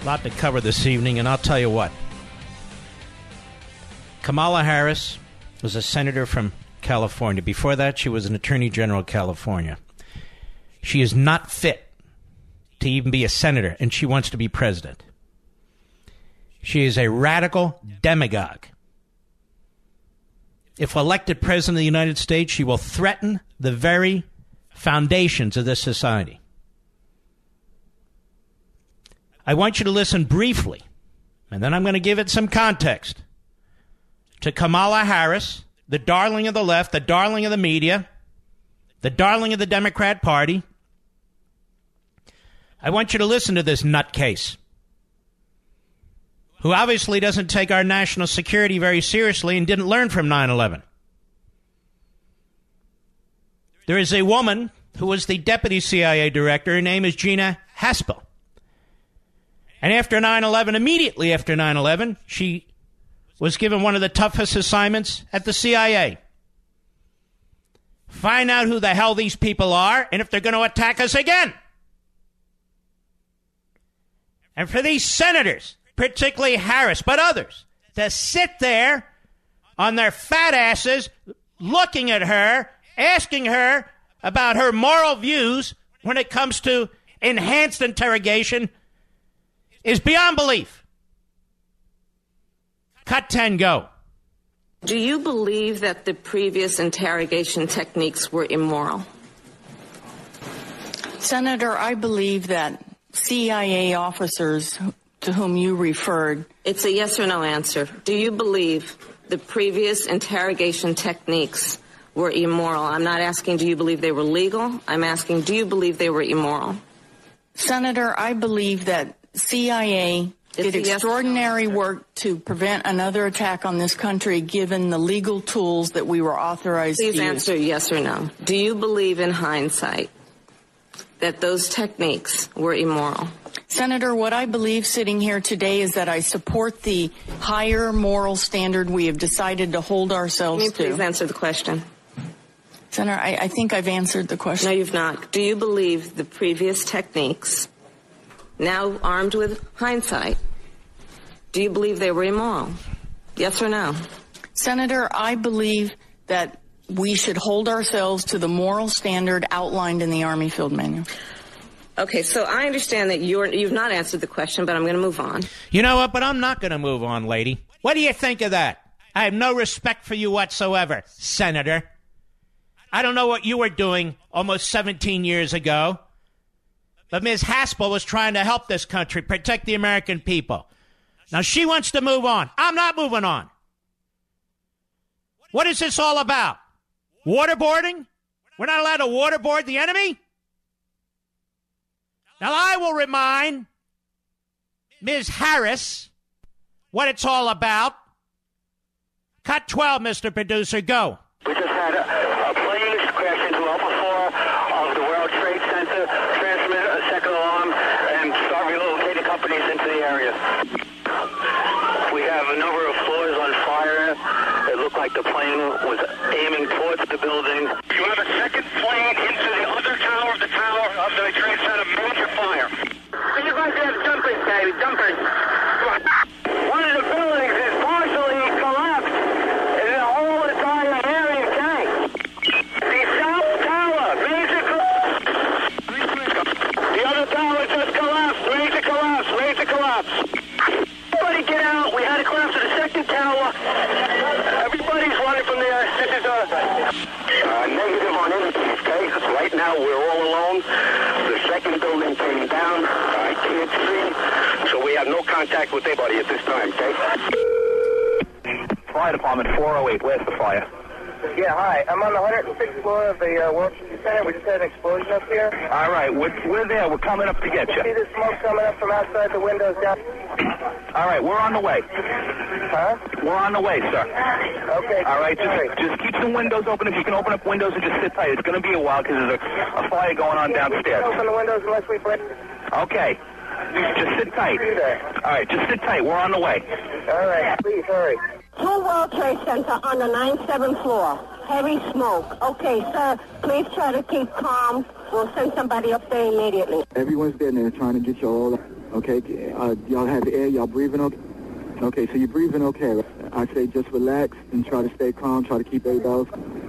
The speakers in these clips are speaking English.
a lot to cover this evening, and I'll tell you what. Kamala Harris was a senator from California. Before that, she was an attorney general of California. She is not fit to even be a senator, and she wants to be president. She is a radical demagogue. If elected president of the United States, she will threaten the very foundations of this society. I want you to listen briefly, and then I'm going to give it some context to Kamala Harris, the darling of the left, the darling of the media, the darling of the Democrat Party. I want you to listen to this nutcase who obviously doesn't take our national security very seriously and didn't learn from 9 11. There is a woman who was the deputy CIA director. Her name is Gina Haspel. And after 9 11, immediately after 9 11, she was given one of the toughest assignments at the CIA. Find out who the hell these people are and if they're going to attack us again. And for these senators, particularly Harris, but others, to sit there on their fat asses looking at her, asking her about her moral views when it comes to enhanced interrogation is beyond belief. Cut 10, go. Do you believe that the previous interrogation techniques were immoral? Senator, I believe that CIA officers to whom you referred. It's a yes or no answer. Do you believe the previous interrogation techniques were immoral? I'm not asking do you believe they were legal. I'm asking do you believe they were immoral? Senator, I believe that CIA did extraordinary or work to prevent another attack on this country given the legal tools that we were authorized Please to answer yes or no. Do you believe in hindsight that those techniques were immoral? Senator, what I believe sitting here today is that I support the higher moral standard we have decided to hold Can ourselves you please to. answer the question? Senator, I, I think I've answered the question. No, you've not. Do you believe the previous techniques, now armed with hindsight, do you believe they were immoral? Yes or no? Senator, I believe that we should hold ourselves to the moral standard outlined in the Army Field Manual. Okay, so I understand that you're, you've not answered the question, but I'm going to move on. You know what? But I'm not going to move on, lady. What do you think of that? I have no respect for you whatsoever, Senator. I don't know what you were doing almost 17 years ago, but Ms. Haspel was trying to help this country, protect the American people. Now she wants to move on. I'm not moving on. What is this all about? Waterboarding? We're not allowed to waterboard the enemy? Now I will remind Ms. Harris what it's all about. Cut 12, Mr. Producer. Go. We just had a, a plane crash into Alpha 4 of the World Trade Center, transmit a second alarm, and start relocating companies into the area. We have a number of floors on fire. It looked like the plane was aiming towards the building. You have a second plane into the other tower of the tower of the Trade Center, major fire. You guys have jumpers, baby, jumpers. Right now we're all alone. The second building came down. I can't see. So we have no contact with anybody at this time, okay? Fire department 408. Where's the fire? Yeah, hi. I'm on the 106th floor of the uh, World Trade Center. We just had an explosion up here. All right, we're, we're there. We're coming up to get you. See the smoke coming up from outside the windows down? All right, we're on the way. Huh? We're on the way, sir. Okay. All right, sorry. just, just keep some windows open. If you can open up windows and just sit tight. It's going to be a while because there's a, a fire going on downstairs. Open the windows unless we break. Okay. Just sit tight. All right, just sit tight. We're on the way. All right, please hurry. Two World Trade Center on the 97th floor. Heavy smoke. Okay, sir, please try to keep calm. We'll send somebody up there immediately. Everyone's there they're trying to get you all. Okay, uh, y'all have air. Y'all breathing okay? Okay, so you're breathing okay. I say just relax and try to stay calm. Try to keep everybody else.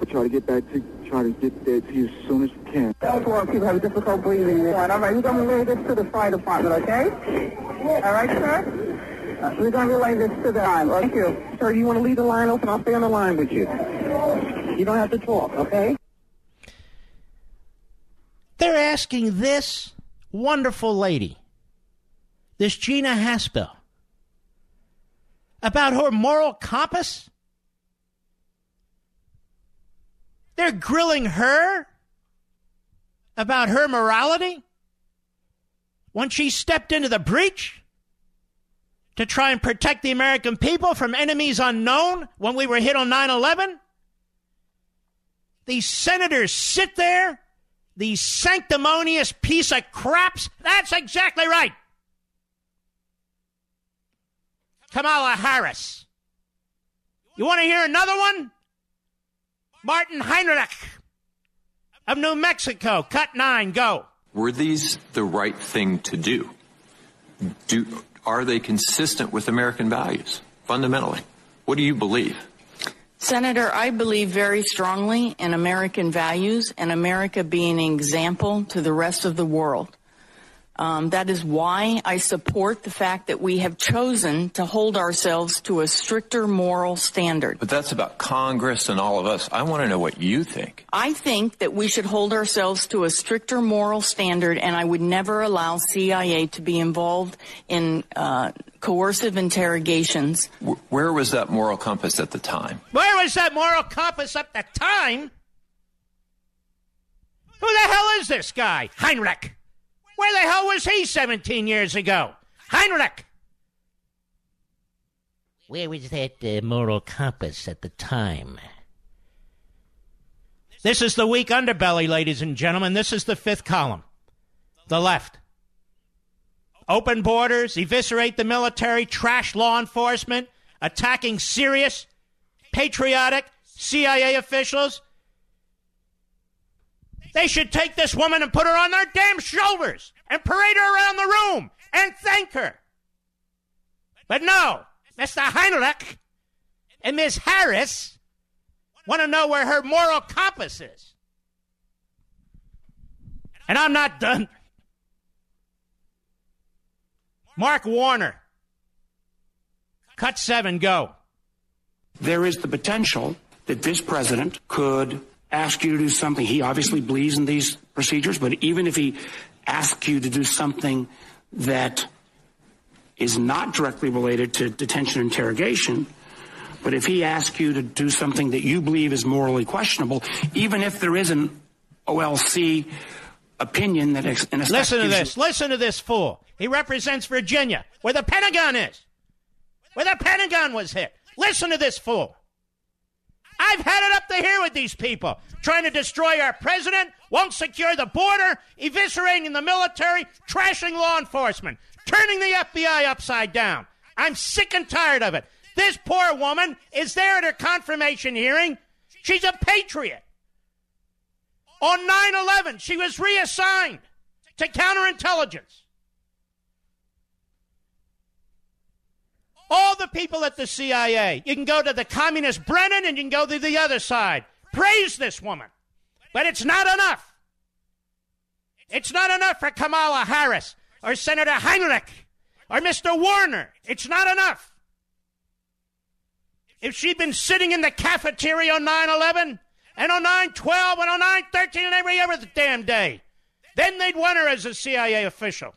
Try to get back to. Try to get there to you as soon as you can. That's why people have difficult breathing. All right, we're going to relay this to the fire department, okay? All right, sir? We're going to relay this to the line. Thank you. Sir, you want to leave the line open? I'll stay on the line with you. You don't have to talk, okay? They're asking this wonderful lady, this Gina Haspel, about her moral compass. They're grilling her about her morality when she stepped into the breach to try and protect the American people from enemies unknown when we were hit on 9 11. These senators sit there, these sanctimonious piece of craps. That's exactly right. Kamala Harris. You want to hear another one? Martin Heinrich of New Mexico. Cut nine, go. Were these the right thing to do? Do are they consistent with American values fundamentally? What do you believe? Senator, I believe very strongly in American values and America being an example to the rest of the world. Um, that is why I support the fact that we have chosen to hold ourselves to a stricter moral standard. But that's about Congress and all of us. I want to know what you think. I think that we should hold ourselves to a stricter moral standard, and I would never allow CIA to be involved in uh, coercive interrogations. W- where was that moral compass at the time? Where was that moral compass at the time? Who the hell is this guy? Heinrich. Where the hell was he 17 years ago? Heinrich. Where was that uh, moral compass at the time? This is the weak underbelly, ladies and gentlemen. This is the fifth column. The left. Open borders, eviscerate the military, trash law enforcement, attacking serious, patriotic CIA officials. They should take this woman and put her on their damn shoulders and parade her around the room and thank her. But no, Mr. Heinrich and Miss Harris want to know where her moral compass is. And I'm not done. Mark Warner. Cut seven, go. There is the potential that this president could ask you to do something. He obviously believes in these procedures, but even if he asks you to do something that is not directly related to detention interrogation, but if he asks you to do something that you believe is morally questionable, even if there is an OLC opinion that ex- in Listen to this. Listen to this fool. He represents Virginia, where the Pentagon is, where the Pentagon was hit. Listen to this fool. I've had it up to here with these people trying to destroy our president, won't secure the border, eviscerating the military, trashing law enforcement, turning the FBI upside down. I'm sick and tired of it. This poor woman is there at her confirmation hearing. She's a patriot. On 9 11, she was reassigned to counterintelligence. All the people at the CIA, you can go to the communist Brennan and you can go to the other side. Praise this woman. But it's not enough. It's not enough for Kamala Harris or Senator Heinrich or Mr. Warner. It's not enough. If she'd been sitting in the cafeteria on 9 11 and on 9 12 and on 9 13 and every other damn day, then they'd want her as a CIA official.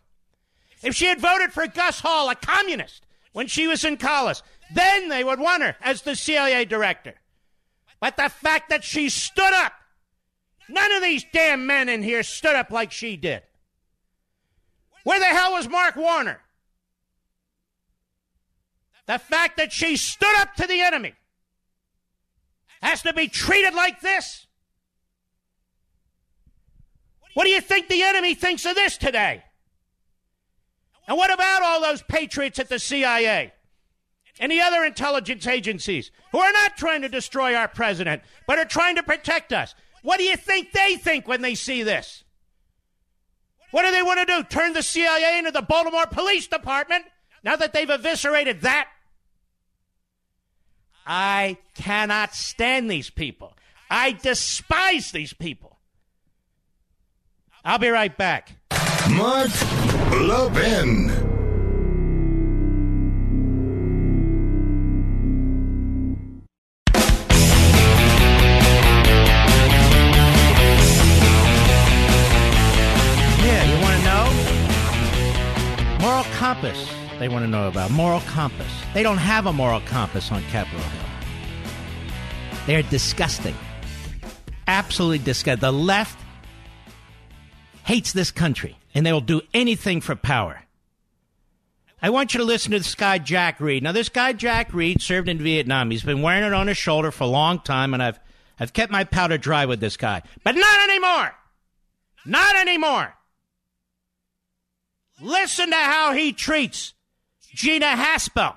If she had voted for Gus Hall, a communist, when she was in college, then they would want her as the CIA director. but the fact that she stood up. None of these damn men in here stood up like she did. Where the hell was Mark Warner? The fact that she stood up to the enemy has to be treated like this. What do you think the enemy thinks of this today? And what about all those patriots at the CIA the other intelligence agencies who are not trying to destroy our president, but are trying to protect us? What do you think they think when they see this? What do they want to do? Turn the CIA into the Baltimore Police Department now that they've eviscerated that? I cannot stand these people. I despise these people. I'll be right back. Mark Levin. Yeah, you want to know? Moral compass, they want to know about. Moral compass. They don't have a moral compass on Capitol Hill. They're disgusting. Absolutely disgusting. The left hates this country, and they will do anything for power. I want you to listen to this guy, Jack Reed. Now, this guy, Jack Reed, served in Vietnam. He's been wearing it on his shoulder for a long time, and I've, I've kept my powder dry with this guy. But not anymore! Not anymore! Listen to how he treats Gina Haspel.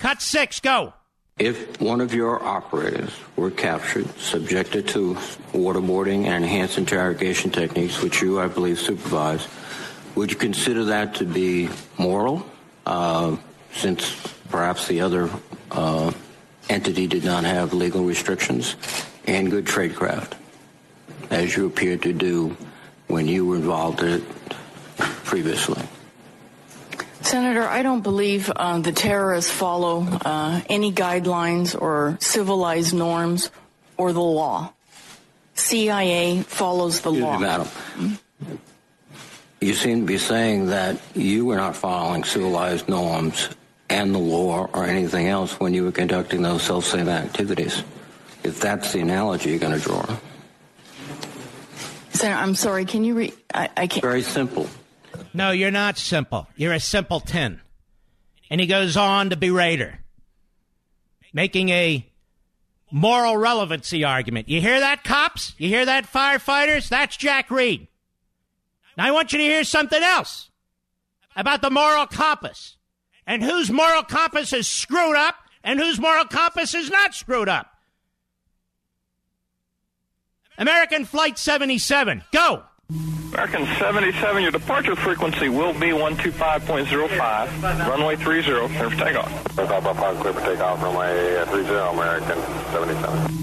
Cut six, go. If one of your operators were captured, subjected to waterboarding and enhanced interrogation techniques, which you, I believe, supervise, would you consider that to be moral, uh, since perhaps the other uh, entity did not have legal restrictions, and good tradecraft, as you appeared to do when you were involved in it previously? Senator, I don't believe uh, the terrorists follow uh, any guidelines or civilized norms or the law. CIA follows the Excuse law. me, madam. You seem to be saying that you were not following civilized norms and the law or anything else when you were conducting those self-same activities. If that's the analogy you're going to draw. Senator, I'm sorry. Can you read? I, I can't. Very simple. No, you're not simple. You're a simpleton. And he goes on to berate her, making a moral relevancy argument. You hear that, cops? You hear that, firefighters? That's Jack Reed. Now I want you to hear something else about the moral compass and whose moral compass is screwed up and whose moral compass is not screwed up. American Flight 77, go. American 77, your departure frequency will be 125.05, runway 30, clear for takeoff. Liftoff Alpha, clear for takeoff, runway 30, American 77.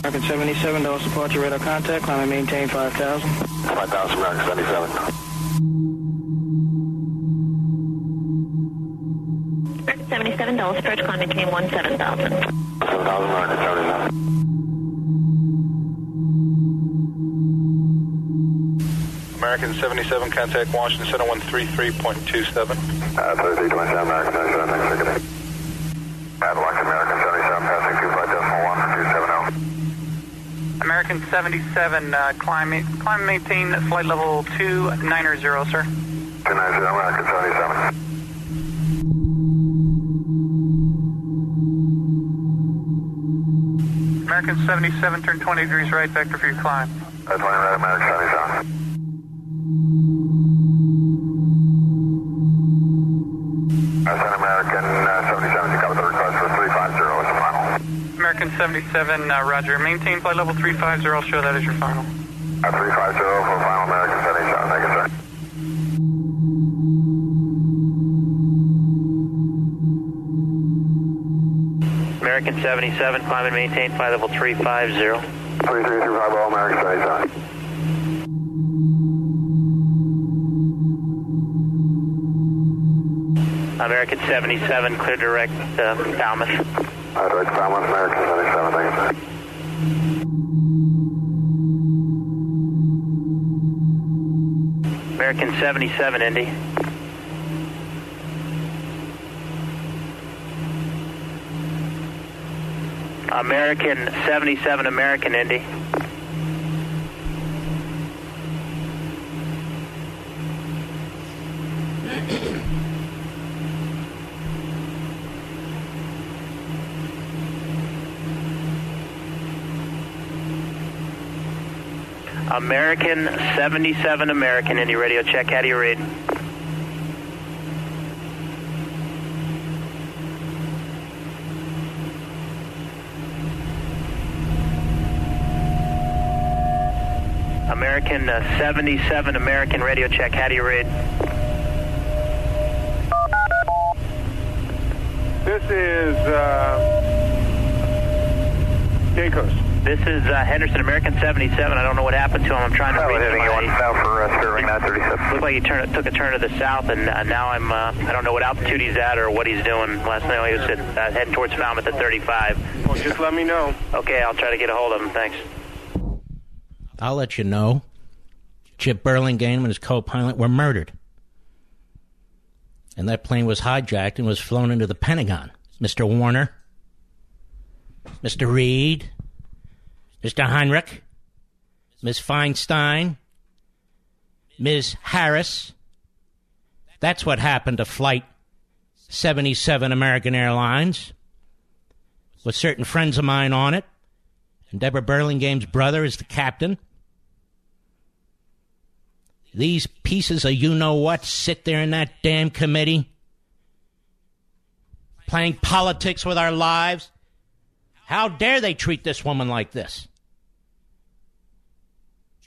American 77, those departure radar contact, climb and maintain 5,000. 5000, American 77. American 77, Dallas approach, climb maintain 17,000. 7000, American 77. American 77, contact Washington Center 133.27. Uh, 3327, American 77, thanks for getting Avalanche, American 77, passing 25.1 270. American 77, uh, climb, climb maintain flight level 290, sir. 290, American American 77, turn 20 degrees right, vector for your climb. Uh, 20 right, American 77. Uh, American uh, 77, you cover the request for 350 as the final. American 77, uh, roger. Maintain flight level 350, I'll show that as your final. Uh, 350 for final 77, climb and maintain flight level 350. 33350, American 77. American 77, clear direct uh, Falmouth. Uh, direct Falmouth, American 77, thank you, sir. American 77, Indy. American 77 American Indy. American 77 American Indy radio check. How do you read? American uh, 77 American radio check. How do you read? This is uh, Caicos. This is uh, Henderson American 77. I don't know what happened to him. I'm trying to That read was heading my- you south for uh, Sterling 937. Looked like he turned, took a turn to the south, and uh, now I'm uh, I don't know what altitude he's at or what he's doing. Last night he was at, uh, heading towards Falmouth at 35. Well, just let me know. Okay, I'll try to get a hold of him. Thanks. I'll let you know. Chic Burlingame and his co-pilot were murdered. And that plane was hijacked and was flown into the Pentagon. Mr. Warner, Mr. Reed, Mr. Heinrich, Ms. Feinstein, Ms. Harris. That's what happened to Flight 77 American Airlines. With certain friends of mine on it. And Deborah Burlingame's brother is the captain. These pieces of you know what sit there in that damn committee playing politics with our lives. How dare they treat this woman like this?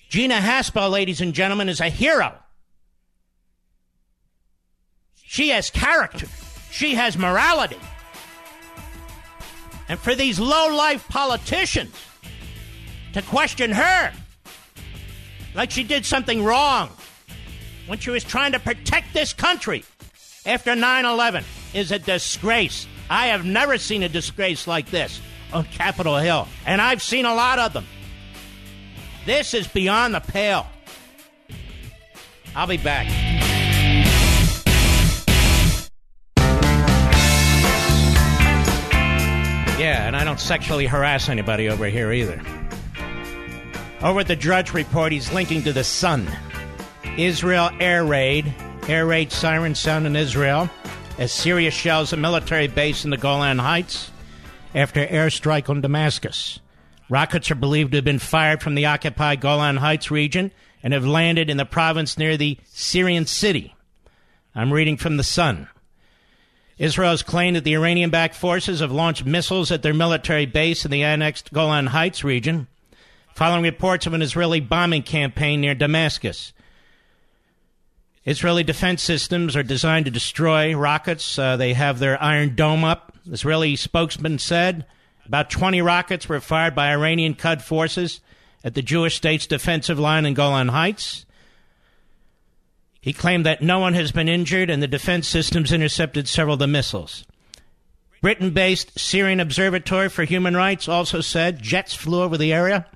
Gina Haspel, ladies and gentlemen, is a hero. She has character. She has morality. And for these low life politicians to question her like she did something wrong when she was trying to protect this country after 9 11 is a disgrace. I have never seen a disgrace like this on Capitol Hill, and I've seen a lot of them. This is beyond the pale. I'll be back. Yeah, and I don't sexually harass anybody over here either. Over at the Drudge Report, he's linking to the Sun. Israel air raid. Air raid sirens sound in Israel as Syria shells a military base in the Golan Heights after airstrike on Damascus. Rockets are believed to have been fired from the occupied Golan Heights region and have landed in the province near the Syrian city. I'm reading from the Sun. Israel has claimed that the Iranian backed forces have launched missiles at their military base in the annexed Golan Heights region, following reports of an Israeli bombing campaign near Damascus. Israeli defense systems are designed to destroy rockets. Uh, they have their Iron Dome up. Israeli spokesman said about 20 rockets were fired by Iranian Quds forces at the Jewish state's defensive line in Golan Heights. He claimed that no one has been injured and the defense systems intercepted several of the missiles. Britain based Syrian Observatory for Human Rights also said jets flew over the area,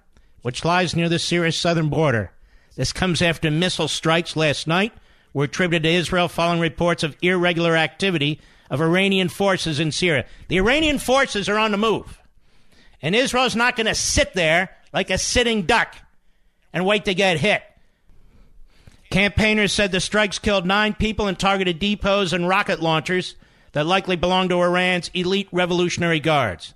which lies near the Syrian southern border. This comes after missile strikes last night were attributed to Israel following reports of irregular activity of Iranian forces in Syria. The Iranian forces are on the move. And Israel's not going to sit there like a sitting duck and wait to get hit. Campaigners said the strikes killed nine people and targeted depots and rocket launchers that likely belong to Iran's elite Revolutionary Guards.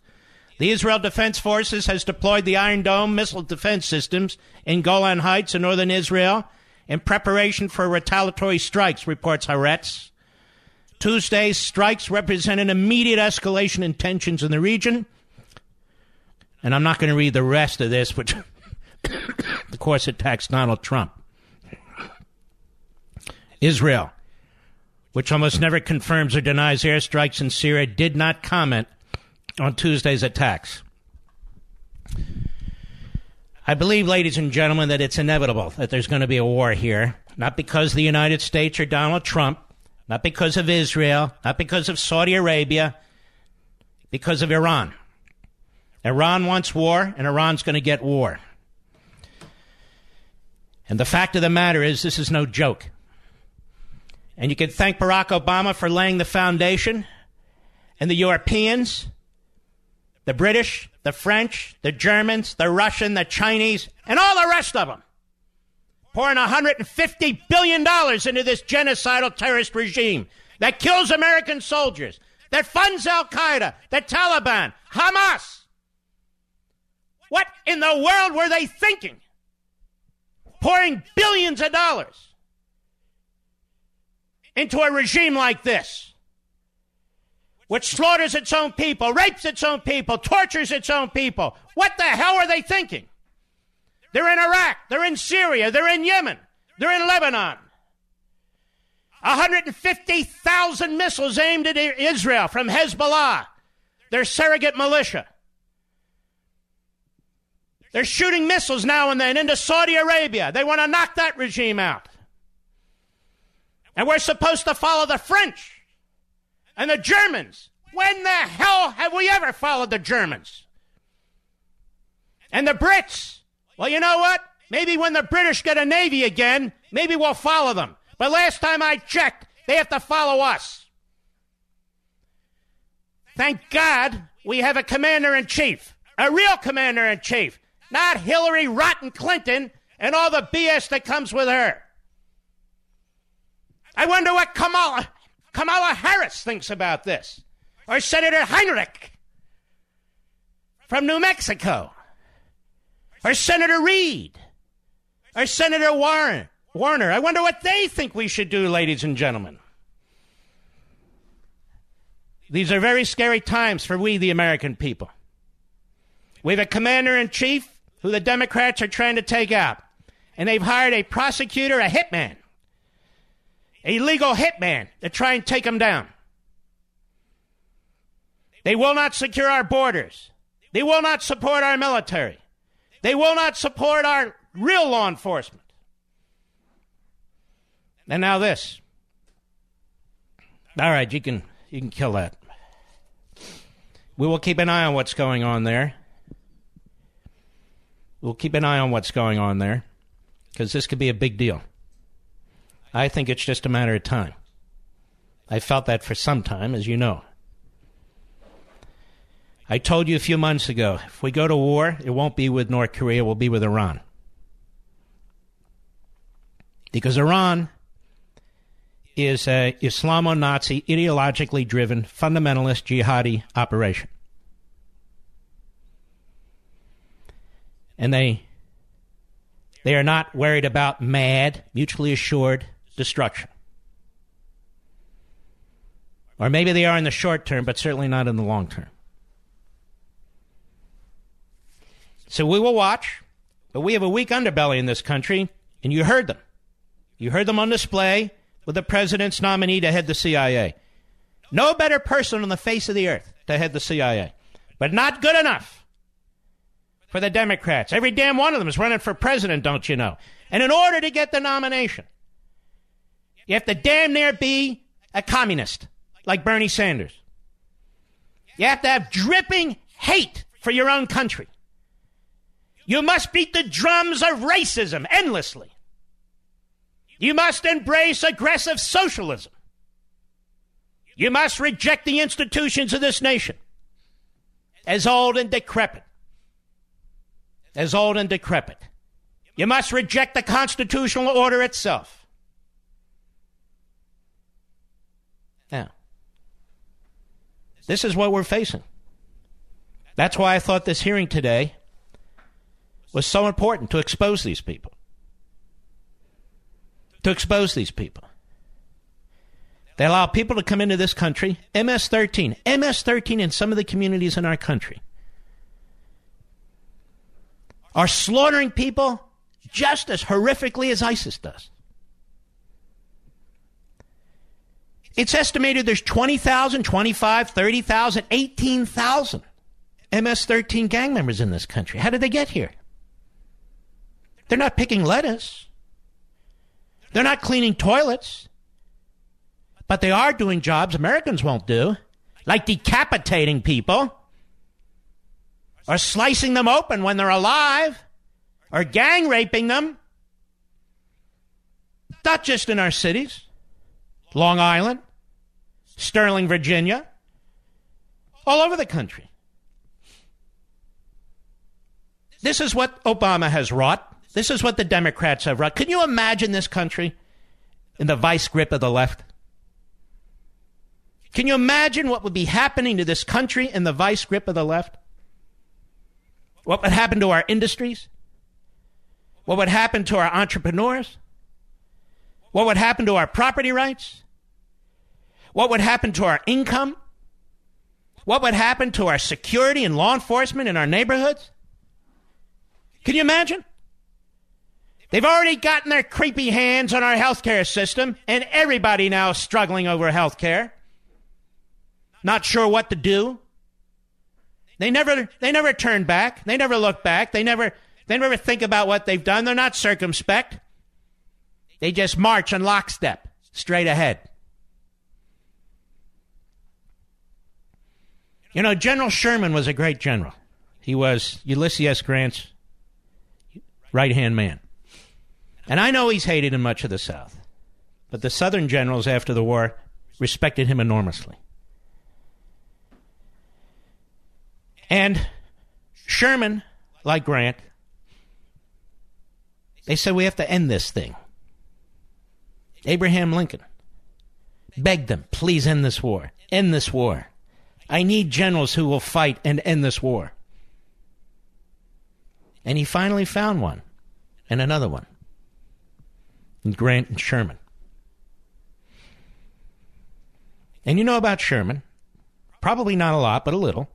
The Israel Defense Forces has deployed the Iron Dome missile defense systems in Golan Heights in northern Israel in preparation for retaliatory strikes, reports Haaretz. Tuesday's strikes represent an immediate escalation in tensions in the region. And I'm not going to read the rest of this, which, of course, attacks Donald Trump. Israel, which almost never confirms or denies airstrikes in Syria, did not comment on Tuesday's attacks. I believe, ladies and gentlemen, that it's inevitable that there's going to be a war here, not because the United States or Donald Trump, not because of Israel, not because of Saudi Arabia, because of Iran. Iran wants war, and Iran's going to get war. And the fact of the matter is, this is no joke. And you can thank Barack Obama for laying the foundation, and the Europeans, the British, the French, the Germans, the Russian, the Chinese, and all the rest of them pouring $150 billion into this genocidal terrorist regime that kills American soldiers, that funds Al Qaeda, the Taliban, Hamas. What in the world were they thinking? Pouring billions of dollars into a regime like this, which slaughters its own people, rapes its own people, tortures its own people. What the hell are they thinking? They're in Iraq. They're in Syria. They're in Yemen. They're in Lebanon. 150,000 missiles aimed at Israel from Hezbollah, their surrogate militia. They're shooting missiles now and then into Saudi Arabia. They want to knock that regime out. And we're supposed to follow the French and the Germans. When the hell have we ever followed the Germans? And the Brits well, you know what? Maybe when the British get a navy again, maybe we'll follow them. But last time I checked, they have to follow us. Thank God we have a commander in chief, a real commander in chief, not Hillary Rotten Clinton and all the BS that comes with her. I wonder what Kamala, Kamala Harris thinks about this, or Senator Heinrich from New Mexico or Senator Reed, or Senator Warren, Warner. I wonder what they think we should do, ladies and gentlemen. These are very scary times for we, the American people. We have a commander in chief who the Democrats are trying to take out, and they've hired a prosecutor, a hitman, a legal hitman to try and take him down. They will not secure our borders. They will not support our military. They will not support our real law enforcement. And now this. All right, you can you can kill that. We will keep an eye on what's going on there. We'll keep an eye on what's going on there because this could be a big deal. I think it's just a matter of time. I felt that for some time, as you know. I told you a few months ago if we go to war, it won't be with North Korea, it will be with Iran. Because Iran is a Islamo Nazi, ideologically driven, fundamentalist jihadi operation. And they they are not worried about mad, mutually assured destruction. Or maybe they are in the short term, but certainly not in the long term. So we will watch, but we have a weak underbelly in this country, and you heard them. You heard them on display with the president's nominee to head the CIA. No better person on the face of the earth to head the CIA, but not good enough for the Democrats. Every damn one of them is running for president, don't you know? And in order to get the nomination, you have to damn near be a communist like Bernie Sanders. You have to have dripping hate for your own country. You must beat the drums of racism endlessly. You must embrace aggressive socialism. You must reject the institutions of this nation as old and decrepit. As old and decrepit. You must reject the constitutional order itself. Now, this is what we're facing. That's why I thought this hearing today was so important to expose these people. To expose these people. They allow people to come into this country, MS 13, MS 13 in some of the communities in our country are slaughtering people just as horrifically as ISIS does. It's estimated there's 20,000, 25, 30,000, 18,000 MS 13 gang members in this country. How did they get here? They're not picking lettuce. They're not cleaning toilets. But they are doing jobs Americans won't do, like decapitating people, or slicing them open when they're alive, or gang raping them. Not just in our cities Long Island, Sterling, Virginia, all over the country. This is what Obama has wrought. This is what the Democrats have wrought. Can you imagine this country in the vice grip of the left? Can you imagine what would be happening to this country in the vice grip of the left? What would happen to our industries? What would happen to our entrepreneurs? What would happen to our property rights? What would happen to our income? What would happen to our security and law enforcement in our neighborhoods? Can you imagine? They've already gotten their creepy hands on our healthcare system, and everybody now is struggling over healthcare. Not sure what to do. They never they never turn back. They never look back. They never they never think about what they've done. They're not circumspect. They just march in lockstep, straight ahead. You know, General Sherman was a great general. He was Ulysses. Grant's right hand man. And I know he's hated in much of the South, but the Southern generals after the war respected him enormously. And Sherman, like Grant, they said we have to end this thing. Abraham Lincoln begged them, please end this war. End this war. I need generals who will fight and end this war. And he finally found one and another one in Grant and Sherman. And you know about Sherman, probably not a lot, but a little.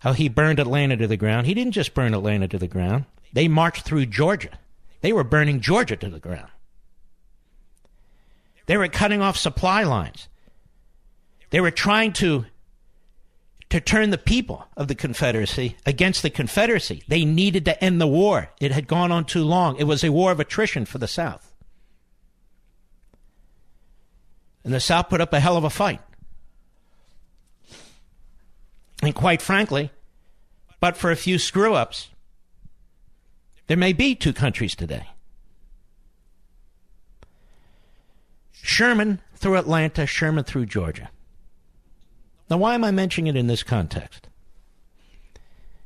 How he burned Atlanta to the ground. He didn't just burn Atlanta to the ground, they marched through Georgia. They were burning Georgia to the ground. They were cutting off supply lines. They were trying to to turn the people of the Confederacy against the Confederacy. They needed to end the war. It had gone on too long. It was a war of attrition for the South. And the South put up a hell of a fight. And quite frankly, but for a few screw ups, there may be two countries today. Sherman through Atlanta, Sherman through Georgia. Now, why am I mentioning it in this context?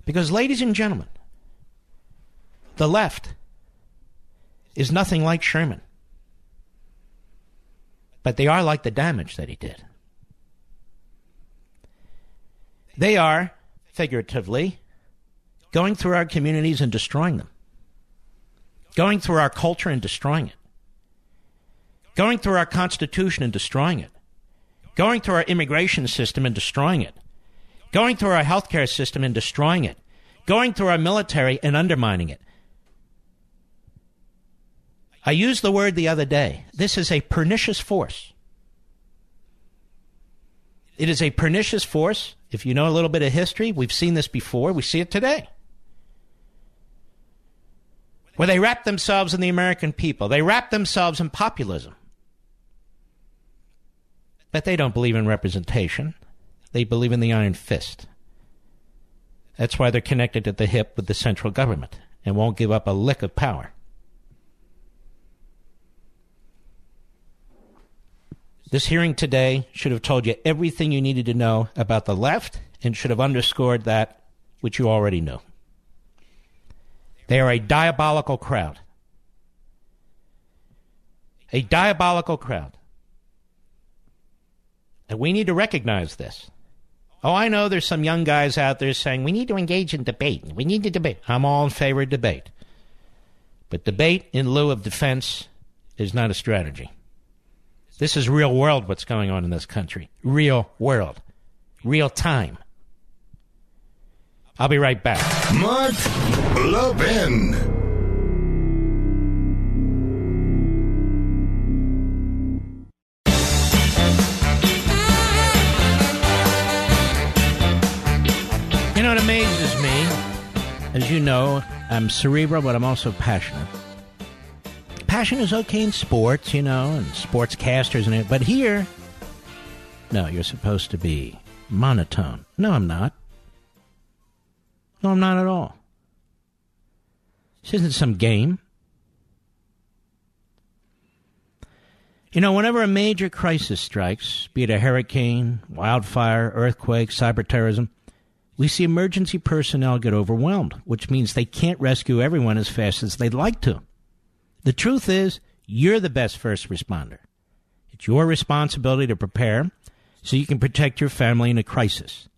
Because, ladies and gentlemen, the left is nothing like Sherman. But they are like the damage that he did. They are, figuratively, going through our communities and destroying them, going through our culture and destroying it, going through our Constitution and destroying it, going through our immigration system and destroying it, going through our healthcare system and destroying it, going through our military and undermining it. I used the word the other day. This is a pernicious force. It is a pernicious force. If you know a little bit of history, we've seen this before. We see it today. Where they wrap themselves in the American people, they wrap themselves in populism. But they don't believe in representation. They believe in the iron fist. That's why they're connected at the hip with the central government and won't give up a lick of power. This hearing today should have told you everything you needed to know about the left and should have underscored that which you already knew. They are a diabolical crowd. A diabolical crowd. And we need to recognize this. Oh, I know there's some young guys out there saying we need to engage in debate. We need to debate. I'm all in favor of debate. But debate in lieu of defense is not a strategy. This is real world what's going on in this country. Real world. Real time. I'll be right back. Mark Levin. As you know, I'm cerebral, but I'm also passionate. Passion is okay in sports, you know, and sportscasters and it, but here, no, you're supposed to be monotone. No, I'm not. No, I'm not at all. This isn't some game. You know, whenever a major crisis strikes, be it a hurricane, wildfire, earthquake, cyber terrorism, we see emergency personnel get overwhelmed, which means they can't rescue everyone as fast as they'd like to. The truth is, you're the best first responder. It's your responsibility to prepare so you can protect your family in a crisis.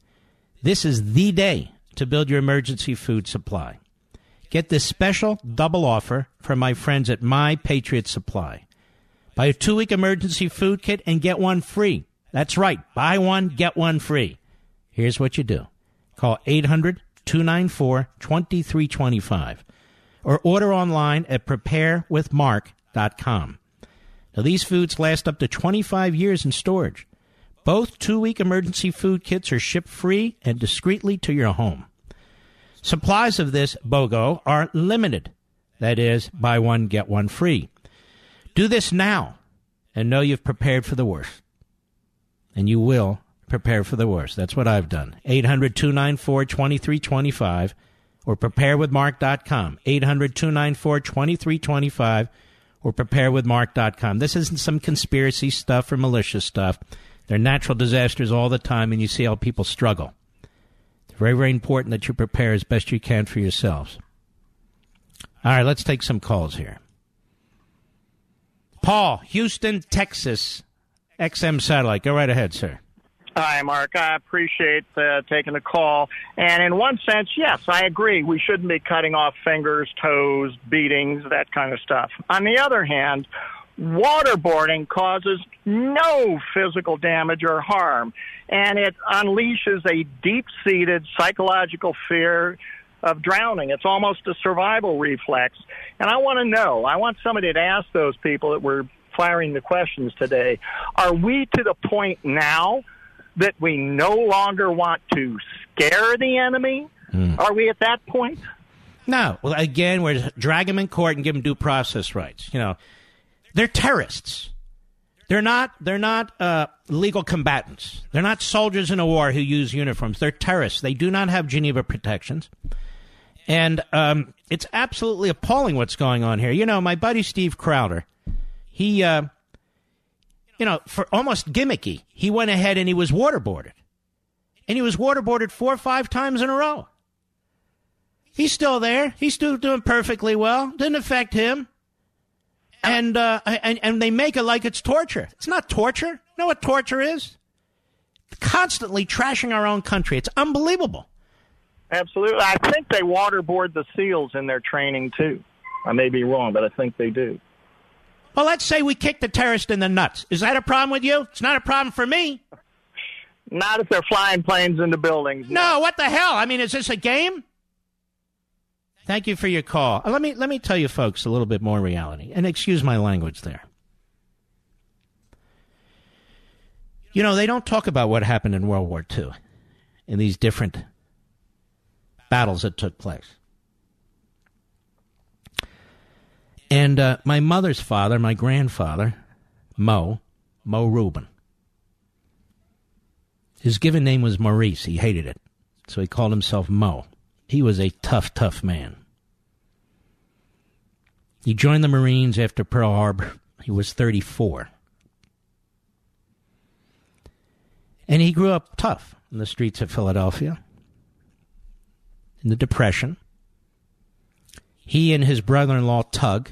This is the day to build your emergency food supply. Get this special double offer from my friends at My Patriot Supply. Buy a two week emergency food kit and get one free. That's right. Buy one, get one free. Here's what you do call 800 294 2325 or order online at preparewithmark.com. Now, these foods last up to 25 years in storage. Both two week emergency food kits are shipped free and discreetly to your home. Supplies of this BOGO are limited. That is, buy one, get one free. Do this now and know you've prepared for the worst. And you will prepare for the worst. That's what I've done. 800 294 2325 or preparewithmark.com. 800 294 2325 or preparewithmark.com. This isn't some conspiracy stuff or malicious stuff. There are natural disasters all the time, and you see how people struggle. It's very, very important that you prepare as best you can for yourselves. All right, let's take some calls here. Paul, Houston, Texas, XM Satellite. Go right ahead, sir. Hi, Mark. I appreciate uh, taking the call. And in one sense, yes, I agree. We shouldn't be cutting off fingers, toes, beatings, that kind of stuff. On the other hand, waterboarding causes no physical damage or harm, and it unleashes a deep seated psychological fear of drowning. It's almost a survival reflex. And I want to know, I want somebody to ask those people that were firing the questions today are we to the point now that we no longer want to scare the enemy? Mm. Are we at that point? No. Well, again, we're drag them in court and give them due process rights. You know, they're terrorists. They're not. They're not uh, legal combatants. They're not soldiers in a war who use uniforms. They're terrorists. They do not have Geneva protections, and um, it's absolutely appalling what's going on here. You know, my buddy Steve Crowder, he, uh, you know, for almost gimmicky, he went ahead and he was waterboarded, and he was waterboarded four or five times in a row. He's still there. He's still doing perfectly well. Didn't affect him and uh, and and they make it like it's torture. It's not torture. You know what torture is? Constantly trashing our own country. It's unbelievable. Absolutely. I think they waterboard the SEALs in their training too. I may be wrong, but I think they do. Well, let's say we kick the terrorist in the nuts. Is that a problem with you? It's not a problem for me. Not if they're flying planes into buildings. No, what the hell? I mean, is this a game? Thank you for your call. Uh, Let me let me tell you folks a little bit more reality. And excuse my language there. You know, they don't talk about what happened in World War II in these different battles that took place. And uh, my mother's father, my grandfather, Mo, Mo Rubin, his given name was Maurice. He hated it. So he called himself Mo. He was a tough, tough man. He joined the Marines after Pearl Harbor. He was 34. And he grew up tough in the streets of Philadelphia in the Depression. He and his brother in law, Tug,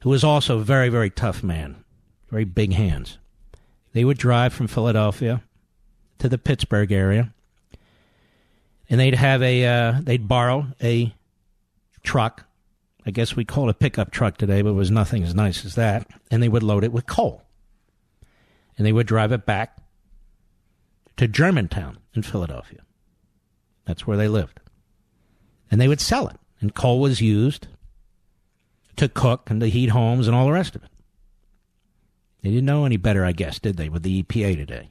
who was also a very, very tough man, very big hands, they would drive from Philadelphia to the Pittsburgh area and they'd have a uh, they'd borrow a truck. I guess we call it a pickup truck today, but it was nothing as nice as that. And they would load it with coal, and they would drive it back to Germantown in Philadelphia. That's where they lived, and they would sell it. And coal was used to cook and to heat homes and all the rest of it. They didn't know any better, I guess, did they, with the EPA today?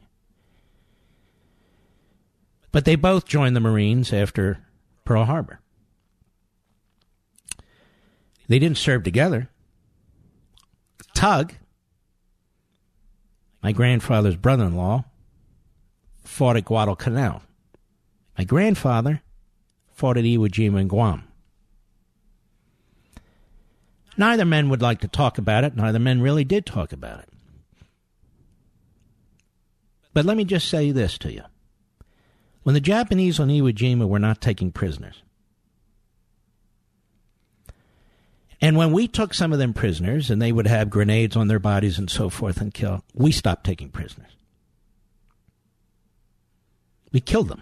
But they both joined the Marines after Pearl Harbor. They didn't serve together. Tug, my grandfather's brother in law, fought at Guadalcanal. My grandfather fought at Iwo Jima and Guam. Neither men would like to talk about it. Neither men really did talk about it. But let me just say this to you. when the Japanese on Iwo Jima were not taking prisoners. And when we took some of them prisoners and they would have grenades on their bodies and so forth and kill, we stopped taking prisoners. We killed them.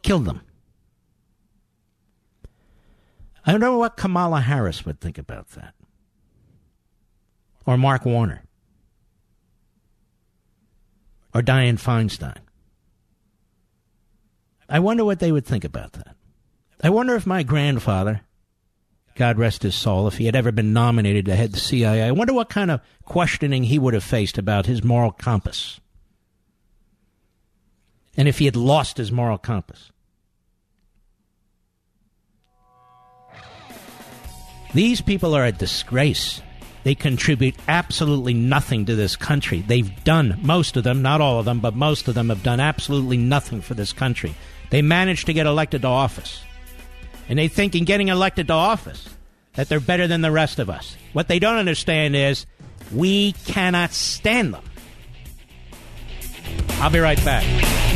Killed them. I don't know what Kamala Harris would think about that. Or Mark Warner. Or Dianne Feinstein. I wonder what they would think about that. I wonder if my grandfather, God rest his soul, if he had ever been nominated to head the CIA, I wonder what kind of questioning he would have faced about his moral compass. And if he had lost his moral compass. These people are a disgrace. They contribute absolutely nothing to this country. They've done, most of them, not all of them, but most of them have done absolutely nothing for this country. They managed to get elected to office. And they think in getting elected to office that they're better than the rest of us. What they don't understand is we cannot stand them. I'll be right back.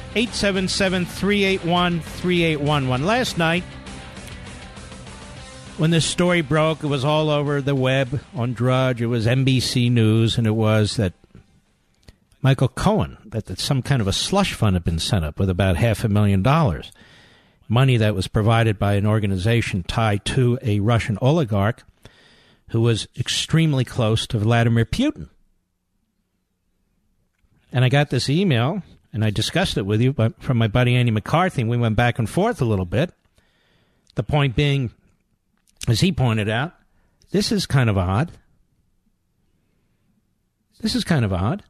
877-381-3811, 877-381-3811. Last night, when this story broke, it was all over the web on Drudge. It was NBC News, and it was that Michael Cohen, that, that some kind of a slush fund had been set up with about half a million dollars. Money that was provided by an organization tied to a Russian oligarch who was extremely close to Vladimir Putin. And I got this email, and I discussed it with you but from my buddy Andy McCarthy, we went back and forth a little bit. The point being, as he pointed out, this is kind of odd. This is kind of odd.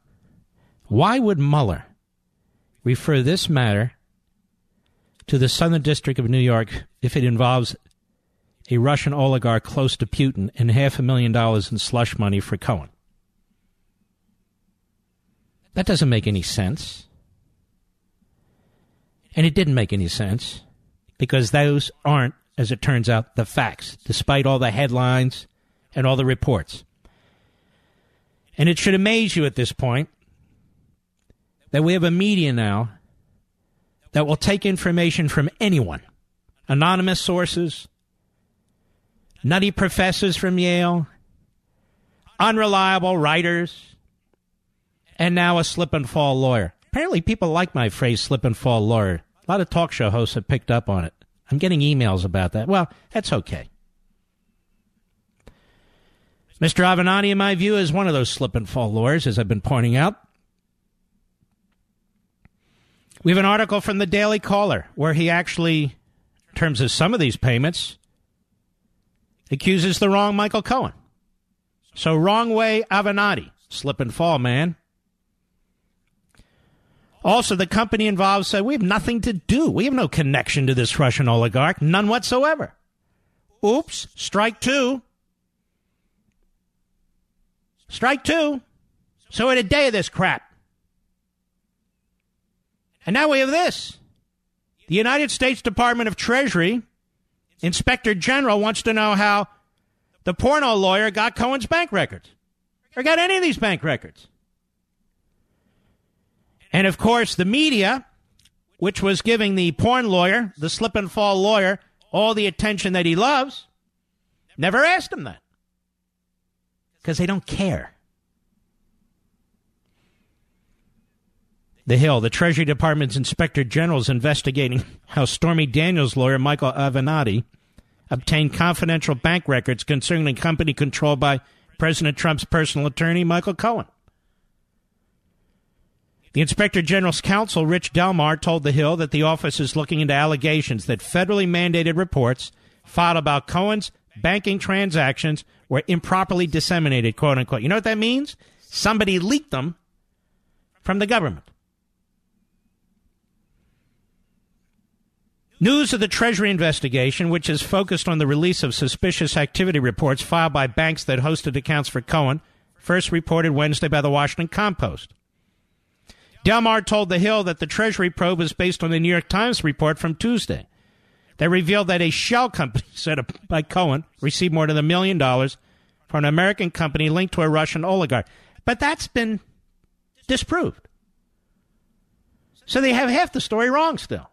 Why would Mueller refer this matter to the Southern District of New York if it involves a Russian oligarch close to Putin and half a million dollars in slush money for Cohen? That doesn't make any sense. And it didn't make any sense because those aren't, as it turns out, the facts, despite all the headlines and all the reports. And it should amaze you at this point that we have a media now that will take information from anyone anonymous sources, nutty professors from Yale, unreliable writers, and now a slip and fall lawyer. Apparently, people like my phrase slip and fall lawyer. A lot of talk show hosts have picked up on it. I'm getting emails about that. Well, that's okay. Mr. Avenatti, in my view, is one of those slip and fall lawyers, as I've been pointing out. We have an article from the Daily Caller where he actually, in terms of some of these payments, accuses the wrong Michael Cohen. So, wrong way, Avenatti. Slip and fall, man. Also, the company involved said, We have nothing to do. We have no connection to this Russian oligarch, none whatsoever. Oops, strike two. Strike two. So, in a day of this crap. And now we have this. The United States Department of Treasury Inspector General wants to know how the porno lawyer got Cohen's bank records or got any of these bank records. And of course, the media, which was giving the porn lawyer, the slip and fall lawyer, all the attention that he loves, never asked him that. Because they don't care. The Hill, the Treasury Department's Inspector General is investigating how Stormy Daniels' lawyer, Michael Avenatti, obtained confidential bank records concerning a company controlled by President Trump's personal attorney, Michael Cohen. The Inspector General's counsel, Rich Delmar, told The Hill that the office is looking into allegations that federally mandated reports filed about Cohen's banking transactions were improperly disseminated, quote unquote. You know what that means? Somebody leaked them from the government. News of the Treasury investigation, which is focused on the release of suspicious activity reports filed by banks that hosted accounts for Cohen, first reported Wednesday by the Washington Compost. Delmar told The Hill that the Treasury probe is based on the New York Times report from Tuesday that revealed that a shell company set up by Cohen received more than a million dollars from an American company linked to a Russian oligarch. But that's been disproved. So they have half the story wrong still.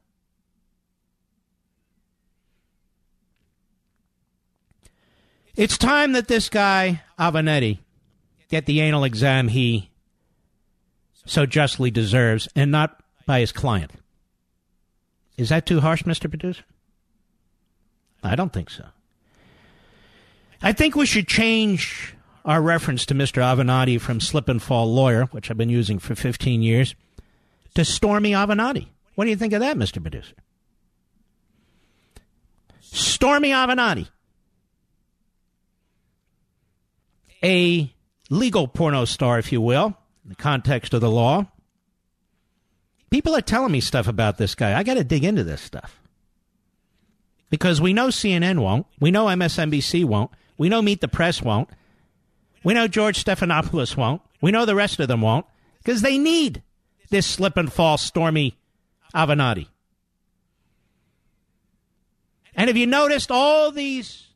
It's time that this guy, Avenatti, get the anal exam he so justly deserves and not by his client. Is that too harsh, Mr. Producer? I don't think so. I think we should change our reference to Mr. Avenatti from slip and fall lawyer, which I've been using for 15 years, to Stormy Avenatti. What do you think of that, Mr. Producer? Stormy Avenatti. A legal porno star, if you will, in the context of the law. People are telling me stuff about this guy. I got to dig into this stuff. Because we know CNN won't. We know MSNBC won't. We know Meet the Press won't. We know George Stephanopoulos won't. We know the rest of them won't. Because they need this slip and fall stormy Avenatti. And have you noticed all these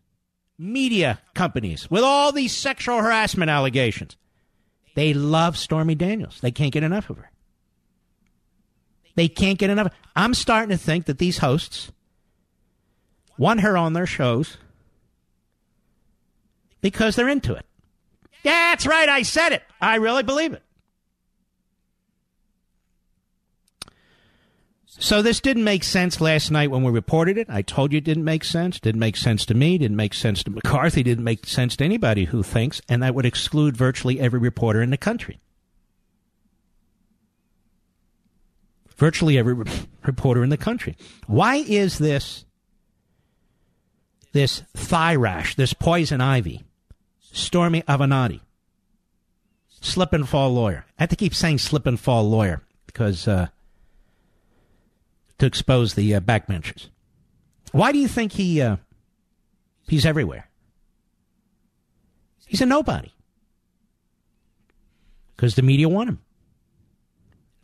media companies with all these sexual harassment allegations? They love Stormy Daniels. They can't get enough of her. They can't get enough. I'm starting to think that these hosts want her on their shows because they're into it. Yeah, that's right. I said it. I really believe it. So this didn't make sense last night when we reported it. I told you it didn't make sense. Didn't make sense to me. Didn't make sense to McCarthy. Didn't make sense to anybody who thinks, and that would exclude virtually every reporter in the country. Virtually every re- reporter in the country. Why is this this thigh rash, this poison ivy, Stormy Avenatti, slip and fall lawyer? I have to keep saying slip and fall lawyer because. Uh, to expose the uh, backbenchers. Why do you think he uh, he's everywhere? He's a nobody because the media want him,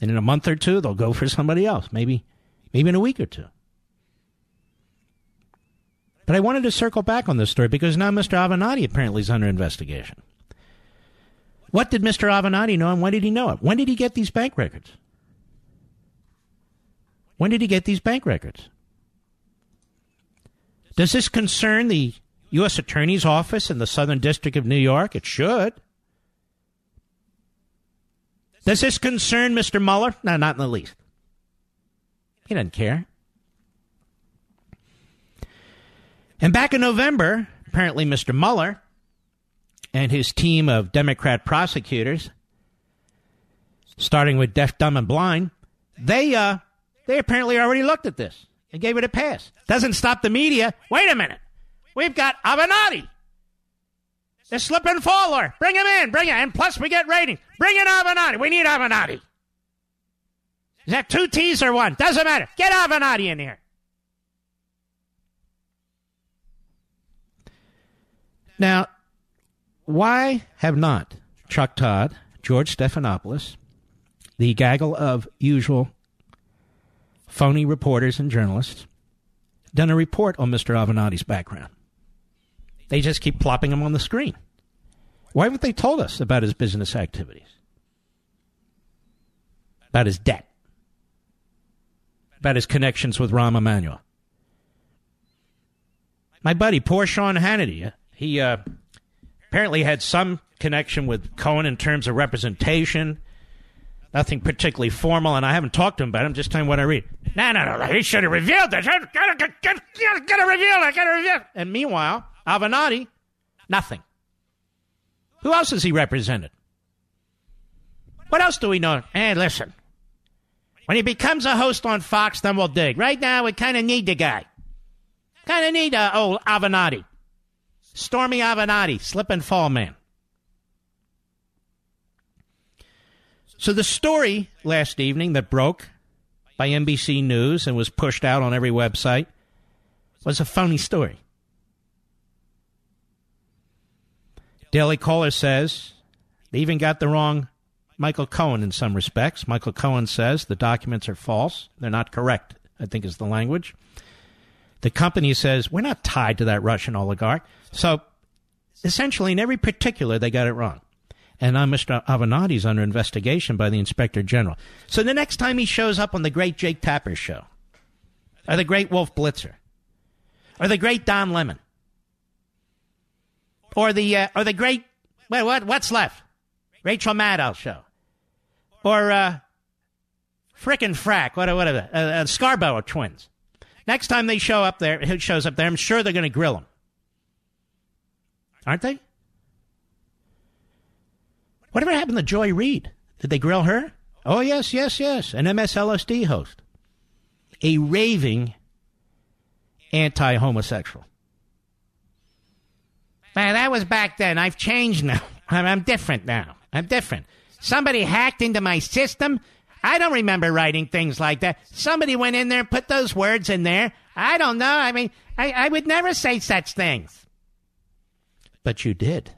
and in a month or two they'll go for somebody else. Maybe maybe in a week or two. But I wanted to circle back on this story because now Mr. Avenatti apparently is under investigation. What did Mr. Avenatti know and when did he know it? When did he get these bank records? When did he get these bank records? Does this concern the U.S. Attorney's Office in the Southern District of New York? It should. Does this concern Mr. Mueller? No, not in the least. He doesn't care. And back in November, apparently Mr. Mueller and his team of Democrat prosecutors, starting with Deaf, Dumb, and Blind, they uh, they apparently already looked at this and gave it a pass. Doesn't stop the media. Wait a minute. We've got Avenatti. The slip and faller. Bring him in. Bring him. And plus we get ratings. Bring in Avenatti. We need Avenatti. Is that two T's or one? Doesn't matter. Get Avenatti in here. Now, why have not Chuck Todd, George Stephanopoulos, the gaggle of usual phony reporters and journalists, done a report on Mr. Avenatti's background? They just keep plopping him on the screen. Why haven't they told us about his business activities? About his debt? About his connections with Rahm Emanuel? My buddy, poor Sean Hannity, he uh, apparently had some connection with Cohen in terms of representation. Nothing particularly formal, and I haven't talked to him about it. I'm just telling what I read. No, no, no. He should have revealed it. Gotta, gotta, gotta, gotta reveal it. Gotta reveal. And meanwhile, Avenatti, nothing. Who else has he represented? What else do we know? Hey, listen. When he becomes a host on Fox, then we'll dig. Right now, we kind of need the guy. Kind of need uh, old Avenatti. Stormy Avenatti, slip and fall man. So the story last evening that broke by NBC News and was pushed out on every website was a phony story. Daily Caller says they even got the wrong Michael Cohen in some respects. Michael Cohen says the documents are false. They're not correct, I think is the language. The company says we're not tied to that Russian oligarch. So essentially, in every particular, they got it wrong. And now Mr. Avenatti is under investigation by the Inspector General. So the next time he shows up on the great Jake Tapper show, or the great Wolf Blitzer, or the great Don Lemon, or the uh, or the great wait, what what's left? Rachel Maddow show, or uh, frickin' frack, what whatever, uh, uh, Scarborough twins. Next time they show up there, who shows up there, I'm sure they're going to grill him, aren't they? Whatever happened to Joy Reid? Did they grill her? Oh yes, yes, yes, an MSLSD host, a raving anti-homosexual. Man, that was back then. I've changed now. I'm, I'm different now. I'm different. Somebody hacked into my system. I don't remember writing things like that. Somebody went in there and put those words in there. I don't know. I mean, I, I would never say such things. But you did.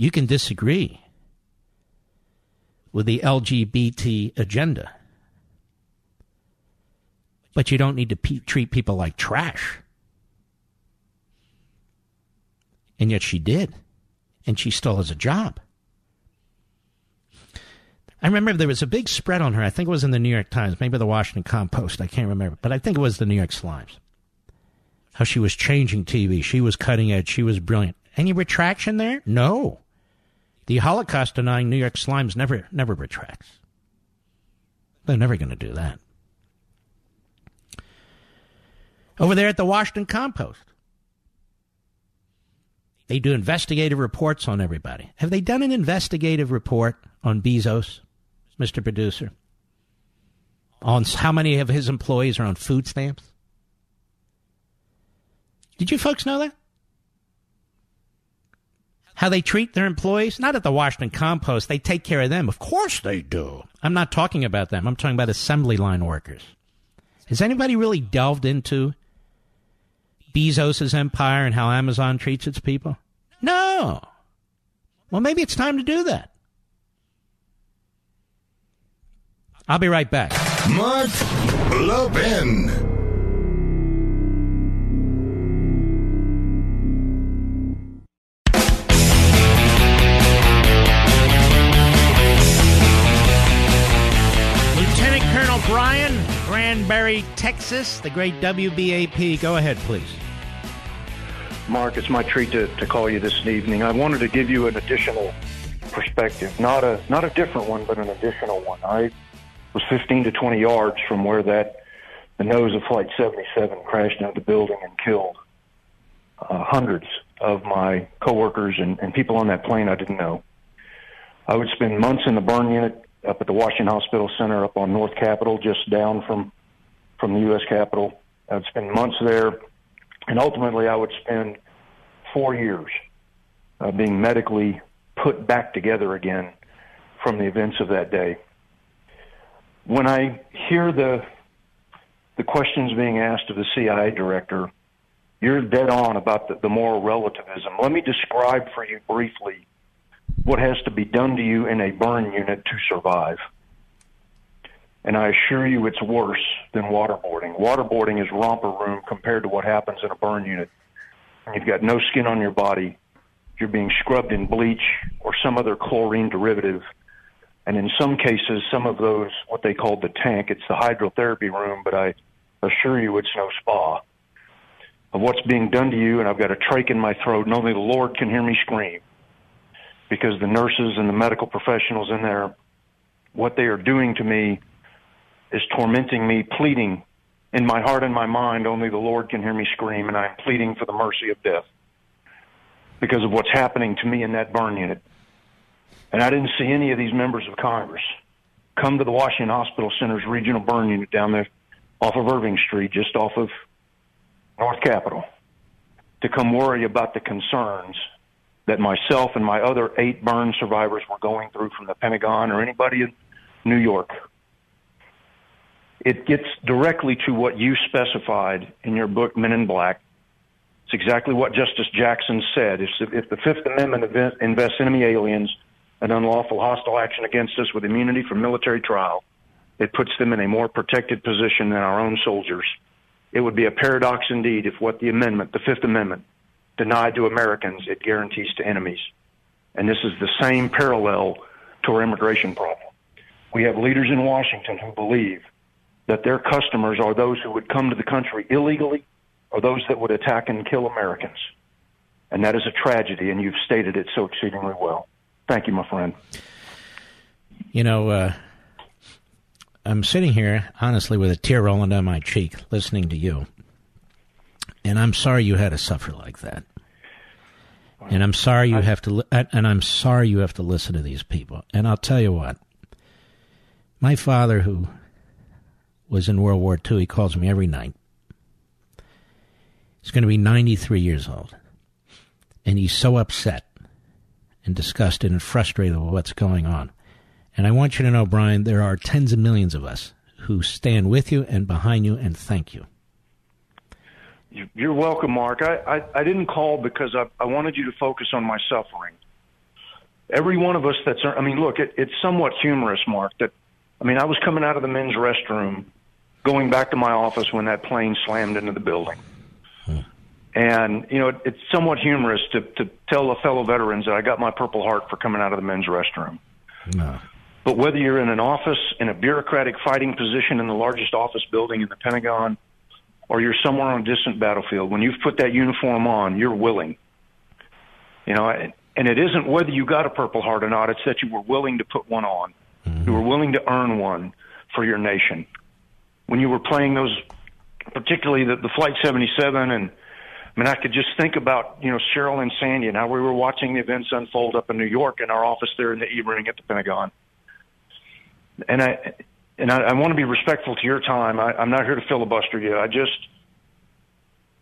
You can disagree with the LGBT agenda, but you don't need to pe- treat people like trash. And yet she did. And she still has a job. I remember there was a big spread on her. I think it was in the New York Times, maybe the Washington Compost. I can't remember. But I think it was the New York Slimes. How she was changing TV. She was cutting edge. She was brilliant. Any retraction there? No. The Holocaust denying New York Slimes never, never retracts. They're never going to do that. Over there at the Washington Compost, they do investigative reports on everybody. Have they done an investigative report on Bezos, Mr. Producer? On how many of his employees are on food stamps? Did you folks know that? How they treat their employees? Not at the Washington Compost. They take care of them. Of course they do. I'm not talking about them. I'm talking about assembly line workers. Has anybody really delved into Bezos' empire and how Amazon treats its people? No. Well, maybe it's time to do that. I'll be right back. Mark Levin. Granbury, Texas, the great WBAP. Go ahead, please. Mark, it's my treat to, to call you this evening. I wanted to give you an additional perspective, not a not a different one, but an additional one. I was 15 to 20 yards from where that the nose of Flight 77 crashed into the building and killed uh, hundreds of my coworkers and, and people on that plane I didn't know. I would spend months in the burn unit up at the Washington Hospital Center up on North Capitol, just down from from the U.S. Capitol. I'd spend months there, and ultimately I would spend four years uh, being medically put back together again from the events of that day. When I hear the the questions being asked of the CIA director, you're dead on about the, the moral relativism. Let me describe for you briefly what has to be done to you in a burn unit to survive. And I assure you it's worse than waterboarding. Waterboarding is romper room compared to what happens in a burn unit. You've got no skin on your body. You're being scrubbed in bleach or some other chlorine derivative. And in some cases, some of those, what they call the tank, it's the hydrotherapy room, but I assure you it's no spa. Of what's being done to you, and I've got a trach in my throat, and only the Lord can hear me scream because the nurses and the medical professionals in there, what they are doing to me is tormenting me, pleading in my heart and my mind, only the Lord can hear me scream, and I'm pleading for the mercy of death because of what's happening to me in that burn unit. And I didn't see any of these members of Congress come to the Washington Hospital Center's regional burn unit down there off of Irving Street, just off of North Capitol. to come worry about the concerns that myself and my other eight burn survivors were going through from the Pentagon or anybody in New York. It gets directly to what you specified in your book, Men in Black. It's exactly what Justice Jackson said. If, if the Fifth Amendment invests enemy aliens an unlawful hostile action against us with immunity from military trial, it puts them in a more protected position than our own soldiers. It would be a paradox indeed if what the amendment, the Fifth Amendment, denied to Americans, it guarantees to enemies. And this is the same parallel to our immigration problem. We have leaders in Washington who believe that their customers are those who would come to the country illegally or those that would attack and kill Americans. And that is a tragedy, and you've stated it so exceedingly well. Thank you, my friend. You know, uh, I'm sitting here, honestly, with a tear rolling down my cheek, listening to you. And I'm sorry you had to suffer like that. And I'm sorry you have to, li- and I'm sorry you have to listen to these people. And I'll tell you what, my father, who was in World War II, he calls me every night. He's going to be 93 years old. And he's so upset and disgusted and frustrated with what's going on. And I want you to know, Brian, there are tens of millions of us who stand with you and behind you and thank you. You're welcome, Mark. I, I, I didn't call because I, I wanted you to focus on my suffering. Every one of us that's, I mean, look, it, it's somewhat humorous, Mark, that, I mean, I was coming out of the men's restroom going back to my office when that plane slammed into the building. Hmm. And, you know, it, it's somewhat humorous to, to tell the fellow veterans that I got my Purple Heart for coming out of the men's restroom. No. But whether you're in an office, in a bureaucratic fighting position in the largest office building in the Pentagon, or you're somewhere on a distant battlefield, when you've put that uniform on, you're willing. You know, and it isn't whether you got a Purple Heart or not, it's that you were willing to put one on. Mm-hmm. You were willing to earn one for your nation. When you were playing those, particularly the, the Flight 77 and I mean, I could just think about, you know, Cheryl and Sandy and how we were watching the events unfold up in New York in our office there in the evening at the Pentagon. And I, and I, I want to be respectful to your time. I, I'm not here to filibuster you. I just,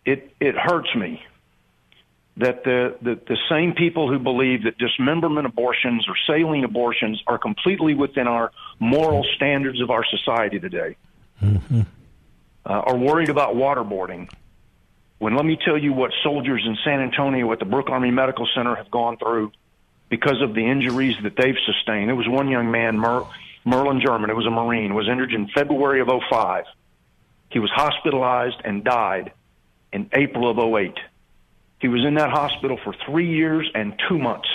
it, it hurts me that the, the, the same people who believe that dismemberment abortions or saline abortions are completely within our moral standards of our society today Mm-hmm. uh, are worried about waterboarding when let me tell you what soldiers in San Antonio at the Brooke Army Medical Center have gone through because of the injuries that they've sustained. There was one young man, Mer- Merlin German, it was a Marine, was injured in February of 05. He was hospitalized and died in April of 08. He was in that hospital for three years and two months.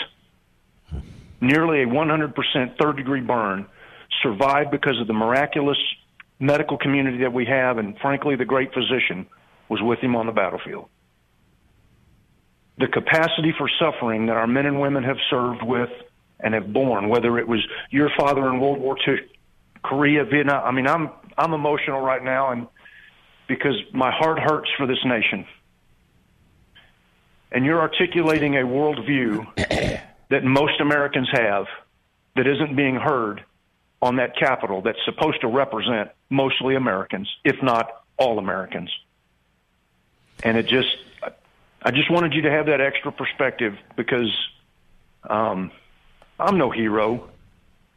Nearly a 100% third degree burn. Survived because of the miraculous medical community that we have, and frankly, the great physician was with him on the battlefield. The capacity for suffering that our men and women have served with and have borne, whether it was your father in World War II, Korea, Vietnam. I mean, I'm I'm emotional right now, and because my heart hurts for this nation. And you're articulating a worldview that most Americans have that isn't being heard on that Capitol that's supposed to represent mostly Americans, if not all Americans. And it just, I just wanted you to have that extra perspective because um, I'm no hero.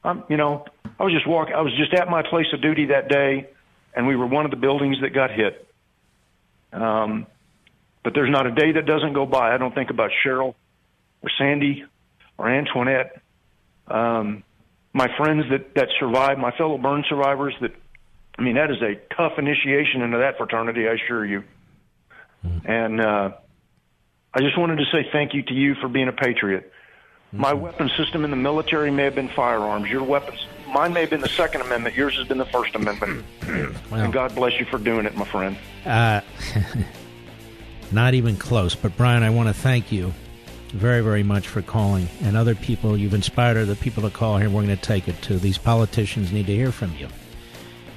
I'm, you know, I was just walking, I was just at my place of duty that day, and we were one of the buildings that got hit. Um, but there's not a day that doesn't go by. I don't think about Cheryl or Sandy or Antoinette. Um, my friends that that survived, my fellow burn survivors. That I mean, that is a tough initiation into that fraternity. I assure you. And uh, I just wanted to say thank you to you for being a patriot. My weapon system in the military may have been firearms. Your weapons, mine may have been the Second Amendment. Yours has been the First Amendment. And God bless you for doing it, my friend. Uh, not even close. But Brian, I want to thank you very, very much for calling, and other people. You've inspired other people to call here. We're going to take it to these politicians need to hear from you.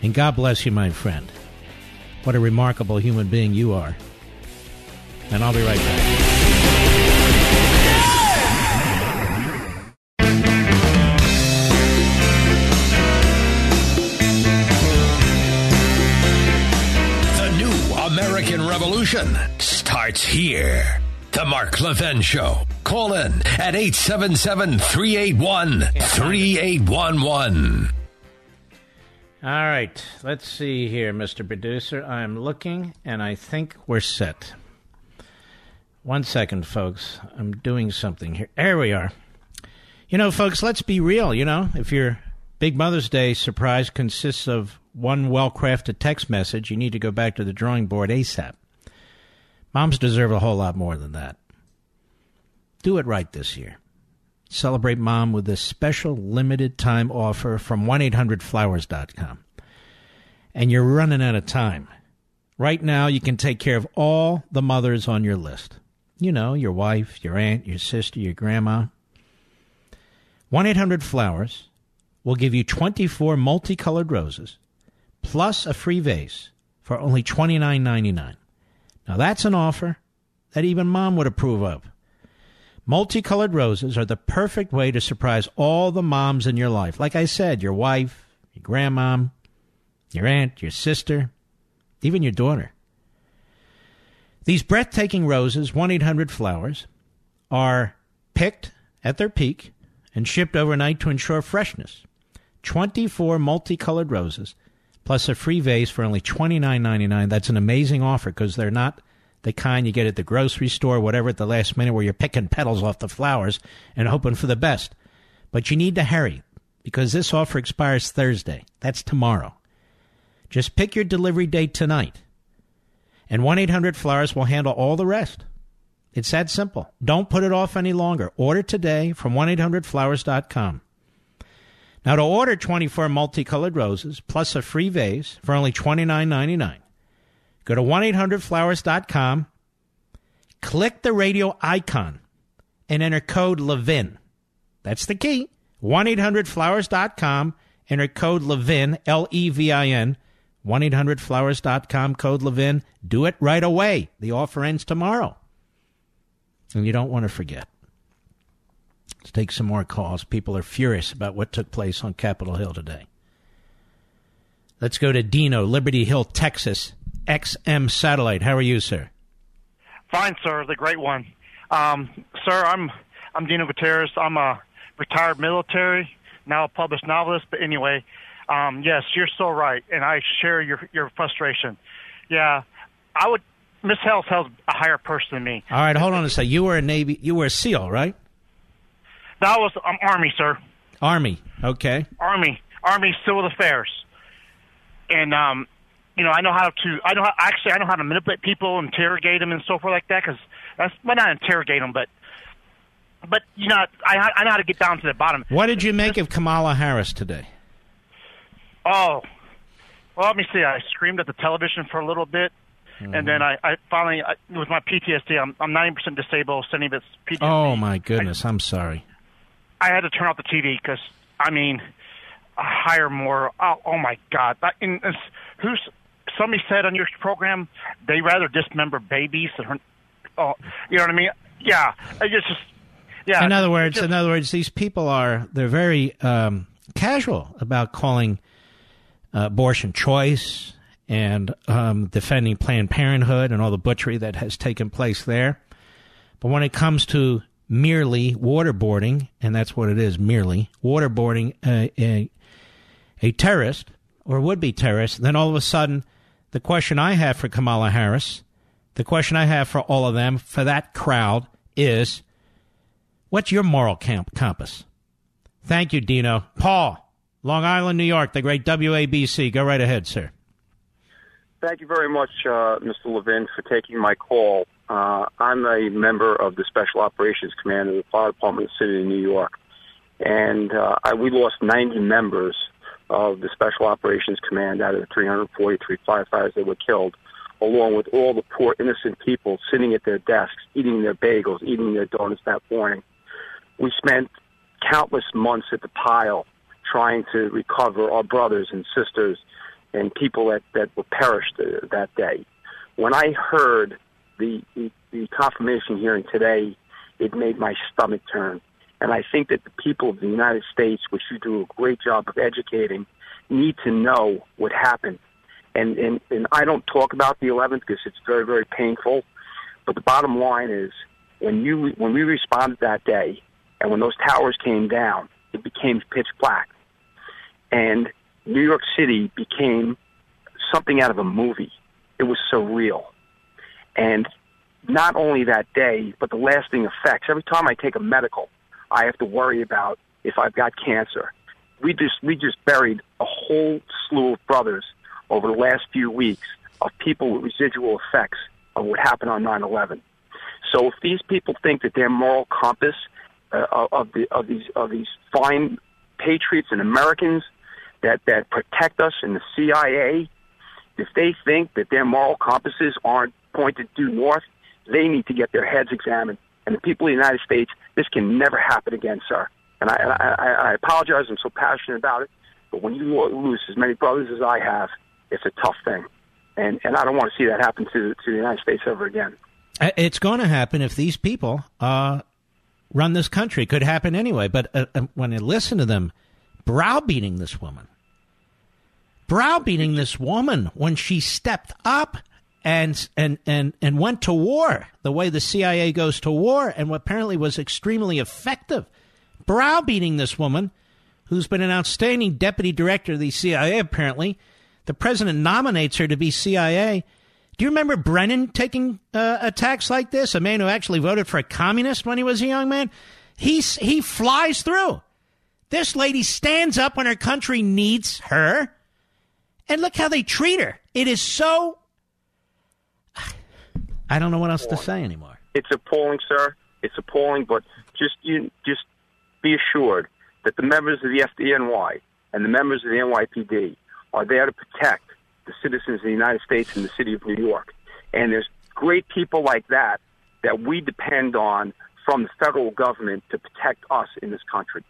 And God bless you, my friend. What a remarkable human being you are. And I'll be right back. The new American Revolution starts here. The Mark Levin Show. Call in at 877 381 3811. All right, let's see here, Mr. Producer. I'm looking, and I think we're set. One second, folks. I'm doing something here. There we are. You know, folks, let's be real. You know, if your Big Mother's Day surprise consists of one well crafted text message, you need to go back to the drawing board ASAP. Moms deserve a whole lot more than that. Do it right this year. Celebrate mom with this special limited time offer from 1-800-Flowers.com. And you're running out of time. Right now, you can take care of all the mothers on your list. You know, your wife, your aunt, your sister, your grandma. 1-800-Flowers will give you 24 multicolored roses plus a free vase for only $29.99. Now, that's an offer that even mom would approve of. Multicolored roses are the perfect way to surprise all the moms in your life. Like I said, your wife, your grandmom, your aunt, your sister, even your daughter. These breathtaking roses, 1 800 Flowers, are picked at their peak and shipped overnight to ensure freshness. 24 multicolored roses plus a free vase for only $29.99. That's an amazing offer because they're not the kind you get at the grocery store, whatever, at the last minute where you're picking petals off the flowers and hoping for the best. But you need to hurry because this offer expires Thursday. That's tomorrow. Just pick your delivery date tonight. And 1 800 Flowers will handle all the rest. It's that simple. Don't put it off any longer. Order today from 1 800flowers.com. Now, to order 24 multicolored roses plus a free vase for only $29.99, go to 1 800flowers.com, click the radio icon, and enter code LEVIN. That's the key. 1 800flowers.com, enter code LEVIN, L E V I N. 1 800flowers.com, code LEVIN. Do it right away. The offer ends tomorrow. And you don't want to forget. Let's take some more calls. People are furious about what took place on Capitol Hill today. Let's go to Dino, Liberty Hill, Texas, XM Satellite. How are you, sir? Fine, sir. The great one. Um, sir, I'm I'm Dino Gutierrez. I'm a retired military, now a published novelist. But anyway, um, yes, you're so right, and I share your your frustration. Yeah, I would. Miss Hell's held a higher person than me. All right, hold on a second. You were a Navy, you were a SEAL, right? That was um, Army, sir. Army, okay. Army, Army Civil Affairs, and um, you know, I know how to. I know how, actually I know how to manipulate people, interrogate them, and so forth like that. Because that's well, not interrogate them, but but you know, I I know how to get down to the bottom. What did you make of Kamala Harris today? Oh, well, let me see. I screamed at the television for a little bit, and then mm-hmm. I, I finally, I, with my PTSD, I'm I'm 90% disabled. Sending this PTSD. Oh my goodness, I'm sorry. I had to turn off the TV because I mean, hire more. Oh, oh my God! That, and, and who's somebody said on your program they rather dismember babies than oh, you know what I mean? Yeah, I just just yeah. in other words, just- in other words, these people are they're very um, casual about calling uh, abortion choice and um, defending Planned Parenthood and all the butchery that has taken place there. But when it comes to merely waterboarding, and that's what it is, merely waterboarding a, a, a terrorist or would be terrorist, then all of a sudden, the question I have for Kamala Harris, the question I have for all of them, for that crowd, is what's your moral camp compass? Thank you, Dino. Paul, Long Island, New York, the great WABC. Go right ahead, sir. Thank you very much, uh, Mr. Levin, for taking my call. Uh, I'm a member of the Special Operations Command of the Fire Department of the City of New York. And uh, I, we lost 90 members of the Special Operations Command out of the 343 firefighters that were killed, along with all the poor innocent people sitting at their desks, eating their bagels, eating their donuts that morning. We spent countless months at the pile trying to recover our brothers and sisters and people that, that were perished uh, that day. When I heard the, the, the confirmation hearing today, it made my stomach turn. And I think that the people of the United States, which you do a great job of educating, need to know what happened. And, and, and I don't talk about the 11th because it's very, very painful. But the bottom line is, when you when we responded that day, and when those towers came down, it became pitch black, and New York City became something out of a movie. It was surreal, and not only that day, but the lasting effects. Every time I take a medical, I have to worry about if I've got cancer. We just we just buried a whole slew of brothers over the last few weeks of people with residual effects of what happened on 9/11. So if these people think that their moral compass uh, of the of these of these fine patriots and Americans that that protect us in the CIA, if they think that their moral compasses aren't pointed due north, they need to get their heads examined. And the people of the United States, this can never happen again, sir. And I, and I, I apologize. I'm so passionate about it. But when you lose as many brothers as I have, it's a tough thing. And, and I don't want to see that happen to, to the United States ever again. Uh, It's going to happen if these people uh, run this country. Could happen anyway. But uh, uh, when I listen to them browbeating this woman, browbeating this woman when she stepped up and and and and went to war the way the CIA goes to war and what apparently was extremely effective browbeating this woman who's been an outstanding deputy director of the CIA apparently. The president nominates her to be CIA do you remember Brennan taking uh, attacks like this? A man who actually voted for a communist when he was a young man? He he flies through. This lady stands up when her country needs her. And look how they treat her. It is so I don't know what else to say anymore. It's appalling, sir. It's appalling, but just you just be assured that the members of the FDNY and the members of the NYPD are there to protect the citizens of the United States and the city of New York. And there's great people like that that we depend on from the federal government to protect us in this country.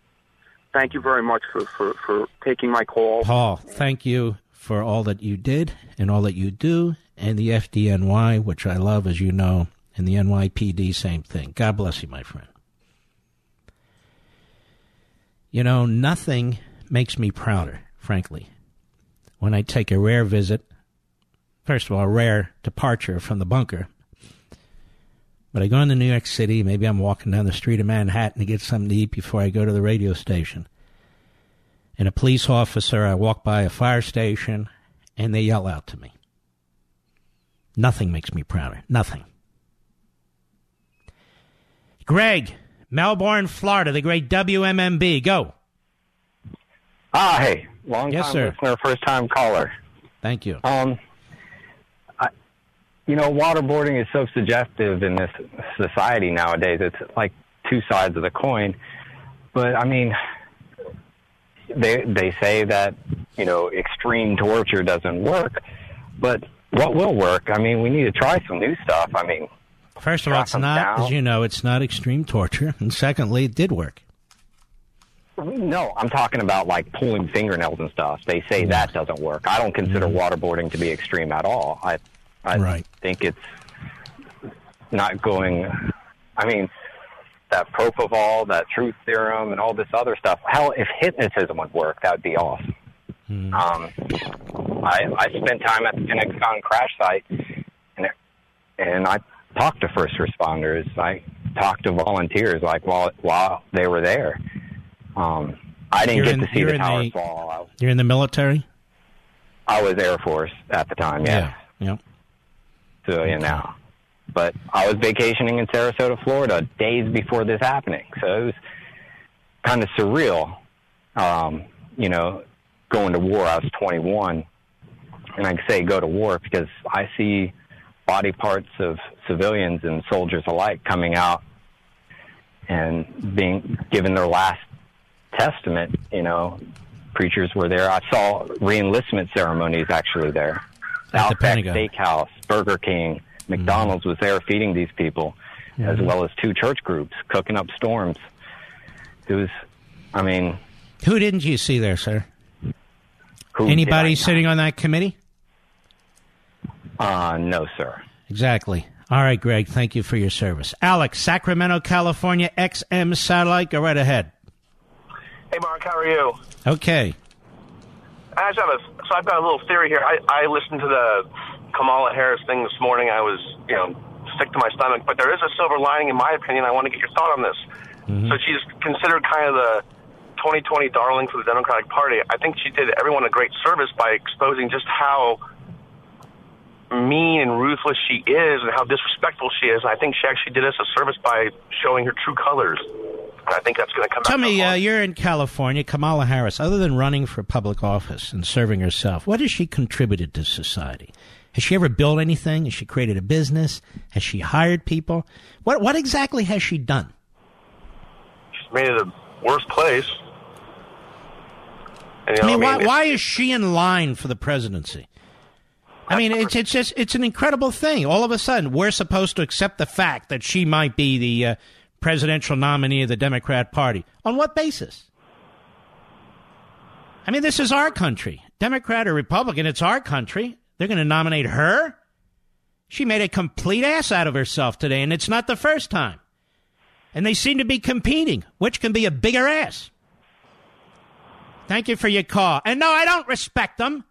Thank you very much for, for, for taking my call. Paul, thank you for all that you did and all that you do, and the FDNY, which I love, as you know, and the NYPD, same thing. God bless you, my friend. You know, nothing makes me prouder, frankly, when I take a rare visit. First of all, a rare departure from the bunker. But I go into New York City, maybe I'm walking down the street of Manhattan to get something to eat before I go to the radio station. And a police officer, I walk by a fire station, and they yell out to me. Nothing makes me prouder. Nothing. Greg, Melbourne, Florida, the great WMMB. Go. Ah, hey, long Yes, time sir. listener, first time caller. Thank you. Um, I, you know, waterboarding is so suggestive in this society nowadays. It's like two sides of the coin. But I mean, they they say that you know extreme torture doesn't work, but what will work? I mean, we need to try some new stuff. I mean, First of all, it's not, as you know, it's not extreme torture. And secondly, it did work. No, I'm talking about like pulling fingernails and stuff. They say that doesn't work. I don't consider mm-hmm. waterboarding to be extreme at all. I I Right. think it's not going. I mean, that propofol, that truth serum, and all this other stuff. Hell, if hypnotism would work, that would be awesome. Um, I I spent time at the Pentagon crash site, and and I talked to first responders. I talked to volunteers, like while while they were there. Um, I didn't You're get in- to see the towers the- fall. You're in the military? I, I was Air Force at the time, yeah, Yeah. civilian now. But I was vacationing in Sarasota, Florida, days before this happening, so it was kind of surreal. Um, you know, going to war. I was 21, and I say go to war because I see body parts of civilians and soldiers alike coming out and being given their last testament. You know, preachers were there. I saw reenlistment ceremonies actually there. At the Outback Pentagon. Steakhouse, Burger King, McDonald's was there feeding these people, as Mhm. well as two church groups cooking up storms. It was, I mean, Who didn't you see there, sir? Who Anybody sitting on that committee? Uh, no, sir. Exactly. All right, Greg. Thank you for your service. Alex, Sacramento, California, XM satellite. Go right ahead. Hey, Mark, how are you? Okay. I just have a, so I've got a little theory here. I, I listened to the Kamala Harris thing this morning. I was, you know, sick to my stomach. But there is a silver lining, in my opinion. I want to get your thought on this. So she's considered kind of the 2020 darling for the Democratic Party. I think she did everyone a great service by exposing just how mean and ruthless she is and how disrespectful she is. And I think she actually did us a service by showing her true colors. And I think that's going to come Tell me, uh, you're in California, Kamala Harris. Other than running for public office and serving herself, what has she contributed to society? Has she ever built anything? Has she created a business? Has she hired people? What what exactly has she done? She's made it a worse place. You I mean, why, it's- why is she in line for the presidency? I mean, it's it's just it's an incredible thing. All of a sudden, we're supposed to accept the fact that she might be the uh, presidential nominee of the Democrat Party. On what basis? I mean, this is our country. Democrat or Republican, it's our country. They're going to nominate her? She made a complete ass out of herself today, and it's not the first time. And they seem to be competing. Which can be a bigger ass? Thank you for your call. And no, I don't respect them.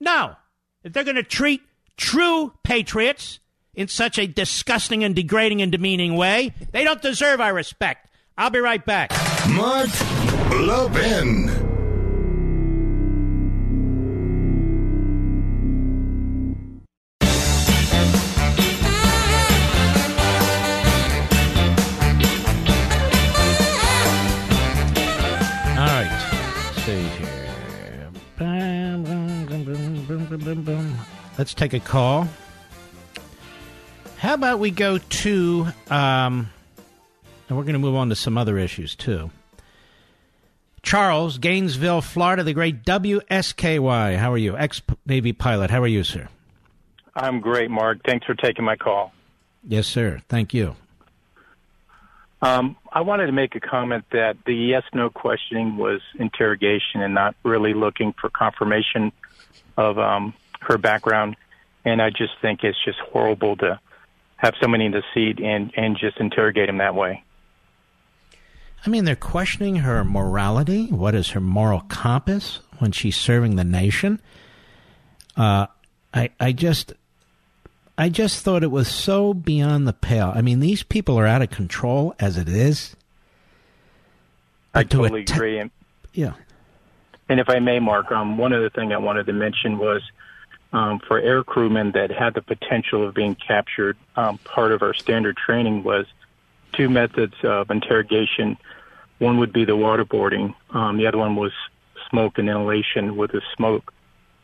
No. If they're going to treat true patriots in such a disgusting and degrading and demeaning way, they don't deserve our respect. I'll be right back. Mark Levin. Let's take a call. How about we go to, um, and we're going to move on to some other issues too. Charles, Gainesville, Florida, the great WSKY. How are you? Ex Navy pilot. How are you, sir? I'm great, Mark. Thanks for taking my call. Yes, sir. Thank you. Um, I wanted to make a comment that the yes no questioning was interrogation and not really looking for confirmation of um, her background. And I just think it's just horrible to have somebody in the seat and, and just interrogate him that way. I mean, they're questioning her morality. What is her moral compass when she's serving the nation? Uh, I, I just, I just thought it was so beyond the pale. I mean, these people are out of control as it is. I to totally atta- agree. And, Yeah. and if I may, Mark, um, one other thing I wanted to mention was um, for air crewmen that had the potential of being captured, um, part of our standard training was two methods of interrogation. One would be the waterboarding. Um, the other one was smoke and inhalation with the smoke.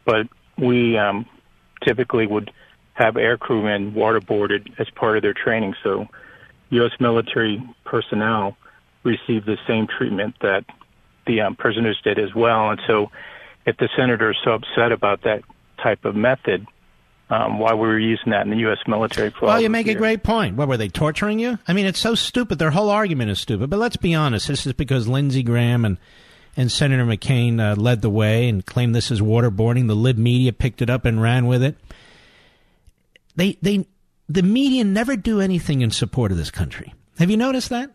But we um, typically would have air crewmen waterboarded as part of their training. So U.S. military personnel received the same treatment that the um, prisoners did as well. And so if the senator is so upset about that type of method, um, why we were using that in the U.S. military Well, you make a great point. What were they torturing you? I mean, it's so stupid. Their whole argument is stupid. But let's be honest. This is because Lindsey Graham and and Senator McCain uh, led the way and claimed this is waterboarding. The lib media picked it up and ran with it. They they the media never do anything in support of this country. Have you noticed that?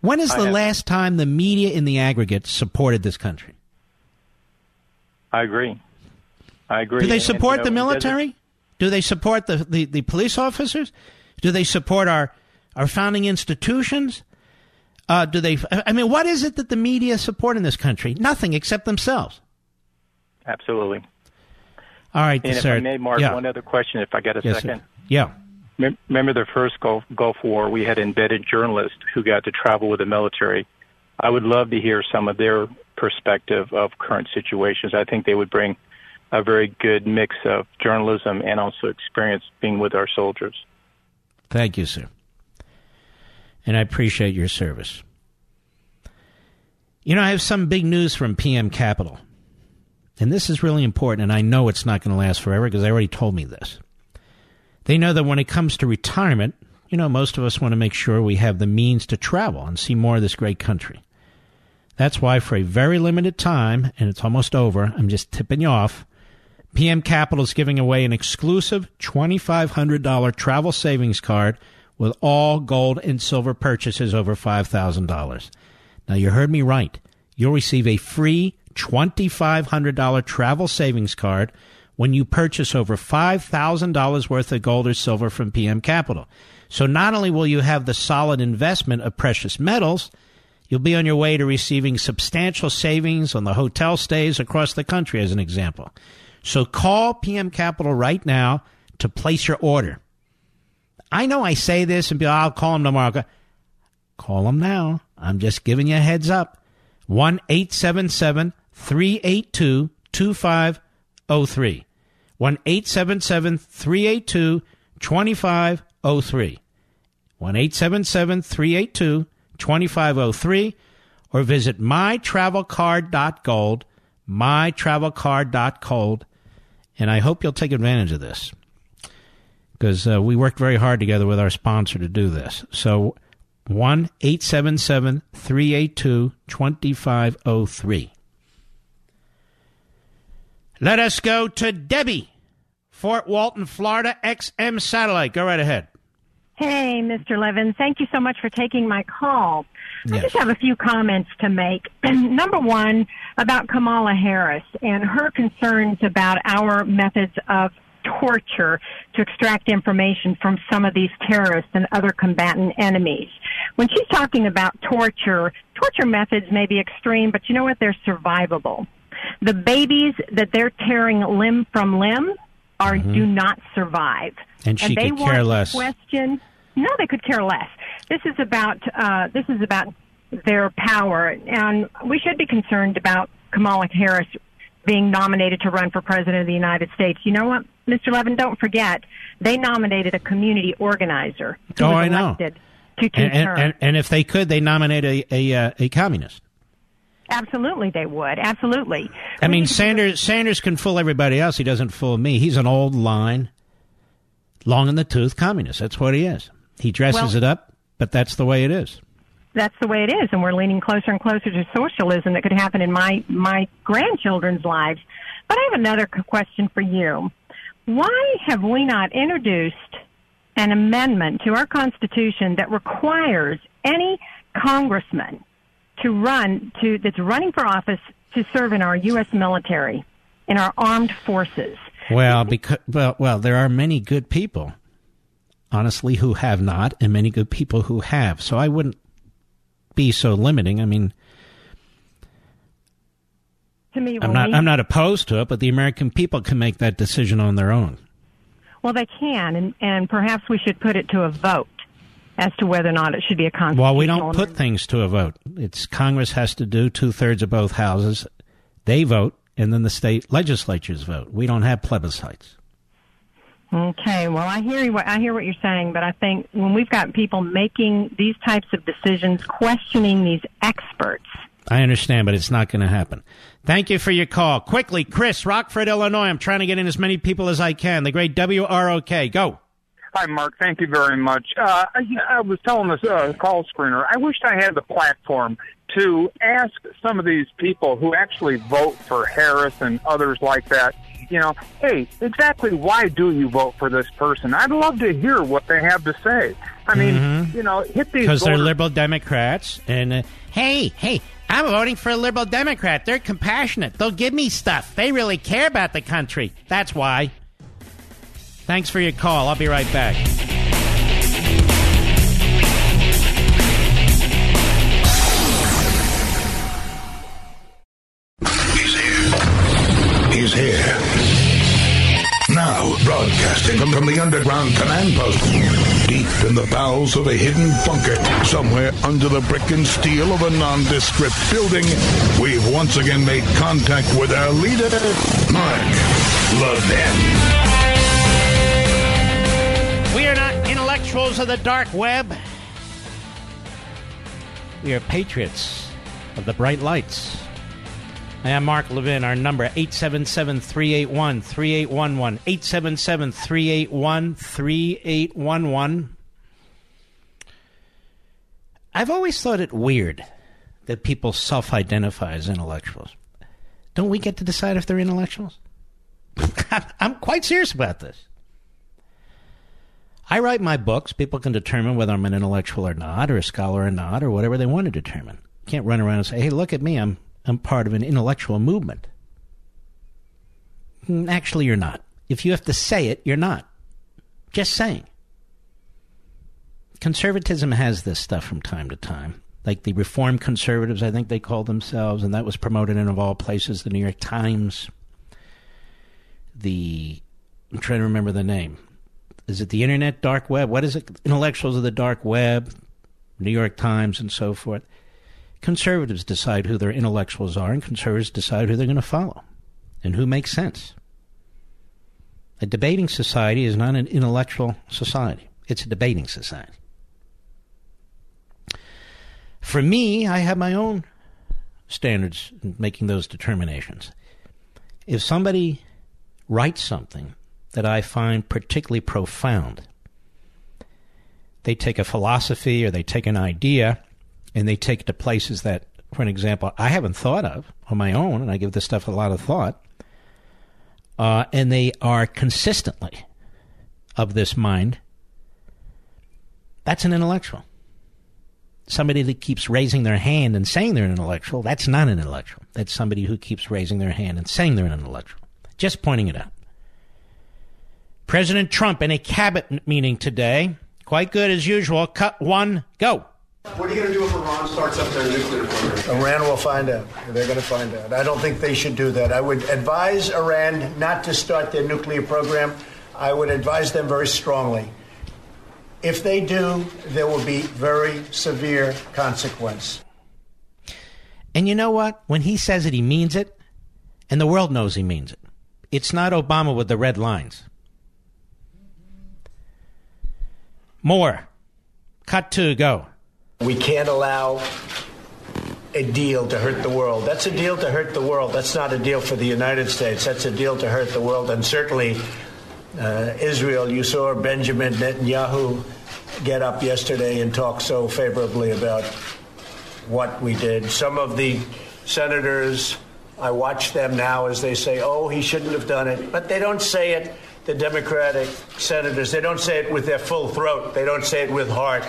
When is the last time the media in the aggregate supported this country? I agree. I agree. Do they And, support you know, the military? Do they support the, the, the police officers? Do they support our, our founding institutions? Uh, do they? I mean, what is it that the media support in this country? Nothing except themselves. Absolutely. All right, And if sir. I may, Mark, yeah. one other question, if I got a Yes, sir. second. Yeah. Remember the first Gulf, Gulf War? We had embedded journalists who got to travel with the military. I would love to hear some of their perspective of current situations. I think they would bring a very good mix of journalism and also experience being with our soldiers. Thank you, sir. And I appreciate your service. You know, I have some big news from PM Capital. And this is really important, and I know it's not going to last forever because they already told me this. They know that when it comes to retirement, you know, most of us want to make sure we have the means to travel and see more of this great country. That's why, for a very limited time, and it's almost over, I'm just tipping you off, PM Capital is giving away an exclusive $2,500 travel savings card with all gold and silver purchases over $5,000. Now, you heard me right. You'll receive a free $2,500 travel savings card when you purchase over $5,000 worth of gold or silver from PM Capital. So not only will you have the solid investment of precious metals, you'll be on your way to receiving substantial savings on the hotel stays across the country, as an example. So call PM Capital right now to place your order. I know I say this and be, oh, I'll call them tomorrow. Call them now. I'm just giving you a heads up. 1 877 382 2503. 1 877 382 2503. 1 877 382 2503. Or visit mytravelcard.gold, mytravelcard.gold. And I hope you'll take advantage of this because uh, we worked very hard together with our sponsor to do this. So 1 877 382 2503. Let us go to Debbie, Fort Walton, Florida, XM Satellite. Go right ahead. Hey, Mr. Levin. Thank you so much for taking my call. I Yes. just have a few comments to make. Number one, about Kamala Harris and her concerns about our methods of torture to extract information from some of these terrorists and other combatant enemies. When she's talking about torture, torture methods may be extreme, but you know what? They're survivable. The babies that they're tearing limb from limb are mm-hmm. do not survive. And she they could care less. Question? No, they could care less. This is about uh, this is about their power, and we should be concerned about Kamala Harris being nominated to run for president of the United States. You know what, Mr. Levin? Don't forget they nominated a community organizer who Oh, was I know. elected to two And, and, and, and if they could, they nominate a, a, uh, a communist. Absolutely, they would. Absolutely. I mean, Sanders Sanders can fool everybody else. He doesn't fool me. He's an old line, long in the tooth communist. That's what he is. He dresses Well- it up, but that's the way it is. that's the way it is, and we're leaning closer and closer to socialism that could happen in my my grandchildren's lives. But I have another question for you. Why have we not introduced an amendment to our Constitution that requires any congressman to run to that's running for office to serve in our U.S. military, in our armed forces? Well, because well, well, there are many good people, honestly, who have not, and many good people who have. So I wouldn't be so limiting. I mean, To me, I'm not we- I'm not opposed to it, but the American people can make that decision on their own. Well, they can, and, and perhaps we should put it to a vote as to whether or not it should be a constitutional. Well, we don't put things to a vote. It's Congress has to do two thirds of both houses. They vote, and then the state legislatures vote. We don't have plebiscites. Okay, well, I hear you, what I hear what you're saying, but I think when we've got people making these types of decisions, questioning these experts, I understand, but it's not going to happen. Thank you for your call. Quickly, Chris, Rockford, Illinois. I'm trying to get in as many people as I can. The great WROK. Go. Hi, Mark. Thank you very much. Uh, I, I was telling this uh, call screener, I wished I had the platform to ask some of these people who actually vote for Harris and others like that, you know, hey, exactly why do you vote for this person? I'd love to hear what they have to say. I mean, Mhm. you know, hit these Because they're liberal Democrats. And, uh, hey, hey, I'm voting for a liberal Democrat. They're compassionate. They'll give me stuff. They really care about the country. That's why. Thanks for your call. I'll be right back. He's here. He's here. Now, broadcasting from, the underground command post, deep in the bowels of a hidden bunker, somewhere under the brick and steel of a nondescript building, we've once again made contact with our leader, Mark Levin. We are not intellectuals of the dark web. We are patriots of the bright lights. I am Mark Levin. Our number 877-381-3811. 877-381-3811. I've always thought it weird that people self-identify as intellectuals. Don't we get to decide if they're intellectuals? I'm quite serious about this. I write my books. People can determine whether I'm an intellectual or not, or a scholar or not, or whatever they want to determine. Can't run around and say, "Hey, look at me. I'm I'm part of an intellectual movement." Mm, Actually, you're not. If you have to say it, you're not. Just saying. conservatism has this stuff from time to time. Like the Reform Conservatives, I think they call themselves, and that was promoted in, of all places, the New York Times. The, I'm trying to remember the name. Is it the Internet Dark Web? What is it? Intellectuals of the Dark Web, New York Times, and so forth. Conservatives decide who their intellectuals are, and conservatives decide who they're going to follow and who makes sense. A debating society is not an intellectual society, it's a debating society. For me, I have my own standards in making those determinations. If somebody writes something that I find particularly profound, they take a philosophy or they take an idea and they take it to places that, for an example, I haven't thought of on my own, and I give this stuff a lot of thought, uh, and they are consistently of this mind, that's an intellectual. Somebody that keeps raising their hand and saying they're an intellectual, that's not an intellectual. That's somebody who keeps raising their hand and saying they're an intellectual. Just pointing it out. President Trump in a cabinet meeting today, quite good as usual. Cut one, go. What are you going to do if Iran starts up their nuclear program? Iran will find out. They're going to find out. I don't think they should do that. I would advise Iran not to start their nuclear program. I would advise them very strongly. If they do, there will be very severe consequence. And you know what? When he says it, he means it, and the world knows he means it. It's not Obama with the red lines. More. Cut two, go. We can't allow a deal to hurt the world. That's a deal to hurt the world. That's not a deal for the United States. That's a deal to hurt the world. And certainly, uh, Israel, you saw Benjamin Netanyahu get up yesterday and talk so favorably about what we did. Some of the senators, I watch them now as they say, oh, he shouldn't have done it. But they don't say it, the Democratic senators, they don't say it with their full throat, they don't say it with heart.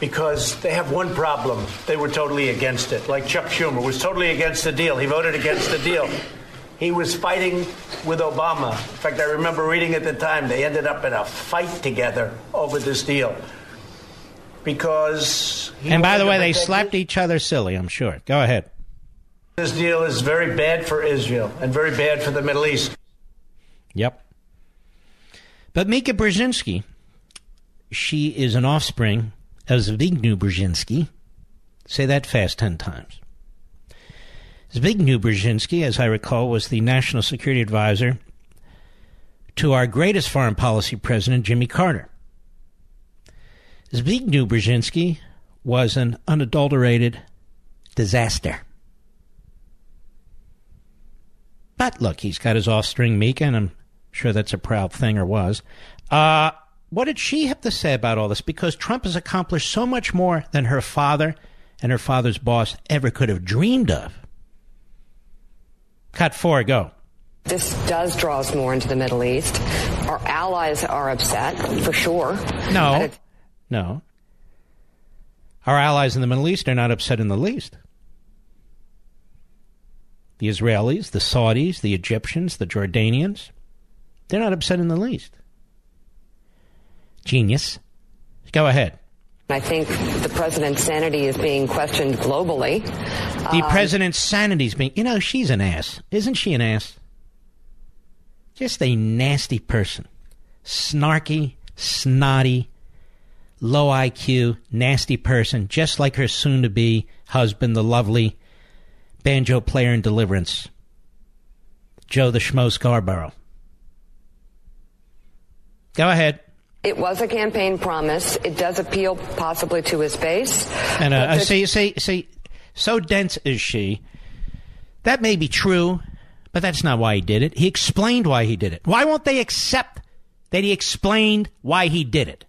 Because they have one problem. They were totally against it. Like Chuck Schumer was totally against the deal. He voted against the deal. He was fighting with Obama. In fact, I remember reading at the time they ended up in a fight together over this deal. Because. And by the way, they slapped each other silly, I'm sure. Go ahead. This deal is very bad for Israel and very bad for the Middle East. Yep. But Mika Brzezinski, she is an offspring of Zbigniew Brzezinski. Say that fast ten times. Zbigniew Brzezinski, as I recall, was the national security advisor to our greatest foreign policy president, Jimmy Carter. Zbigniew Brzezinski was an unadulterated disaster. But look, he's got his offspring Mika, and I'm sure that's a proud thing or was. Uh, what did she have to say about all this? Because Trump has accomplished so much more than her father and her father's boss ever could have dreamed of. Cut four, go. This does draw us more into the Middle East. Our allies are upset, for sure. No, no. Our allies in the Middle East are not upset in the least. The Israelis, the Saudis, the Egyptians, the Jordanians, they're not upset in the least. Genius. Go ahead. I think the president's sanity is being questioned globally. The Um, president's is being. You know, she's an ass. Isn't she an ass? Just a nasty person. Snarky, snotty, low IQ, nasty person, just like her soon to be husband, the lovely banjo player in Deliverance, Joe the Schmo Scarborough. Go ahead. It was a campaign promise. It does appeal possibly to his base. And uh, But the- see, see, see, so dense is she. That may be true, but that's not why he did it. He explained why he did it. Why won't they accept that he explained why he did it?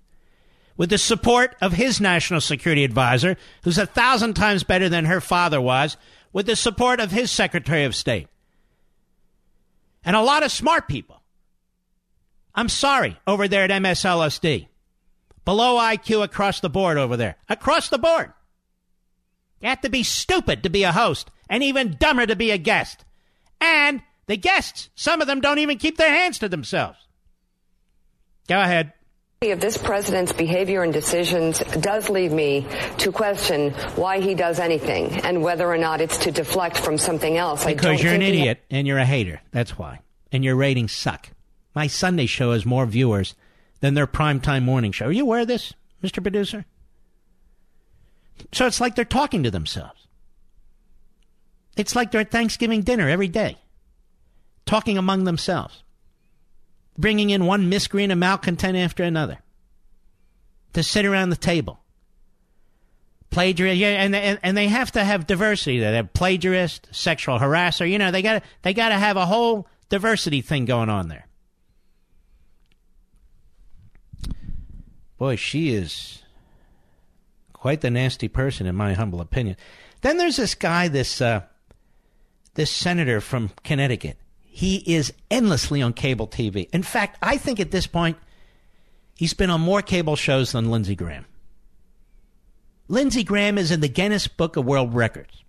With the support of his national security advisor, who's a thousand times better than her father was, with the support of his secretary of state. And a lot of smart people. I'm sorry, over there at MSLSD. Below IQ across the board over there. Across the board. You have to be stupid to be a host, and even dumber to be a guest. And the guests, some of them don't even keep their hands to themselves. Go ahead. of this president's behavior and decisions does lead me to question why he does anything and whether or not it's to deflect from something else. Because you're an idiot and you're a hater. That's why. And your ratings suck. My Sunday show has more viewers than their primetime morning show. Are you aware of this, Mr. Producer? So it's like they're talking to themselves. It's like they're at Thanksgiving dinner every day, talking among themselves, bringing in one miscreant and malcontent after another to sit around the table. Plagiarist, yeah, and, and and they have to have diversity. They have plagiarist, sexual harasser. You know, they got they got to have a whole diversity thing going on there. Boy, she is quite the nasty person, in my humble opinion. Then there's this guy, this uh, this senator from Connecticut. He is endlessly on cable TV. In fact, I think at this point, he's been on more cable shows than Lindsey Graham. Lindsey Graham is in the Guinness Book of World Records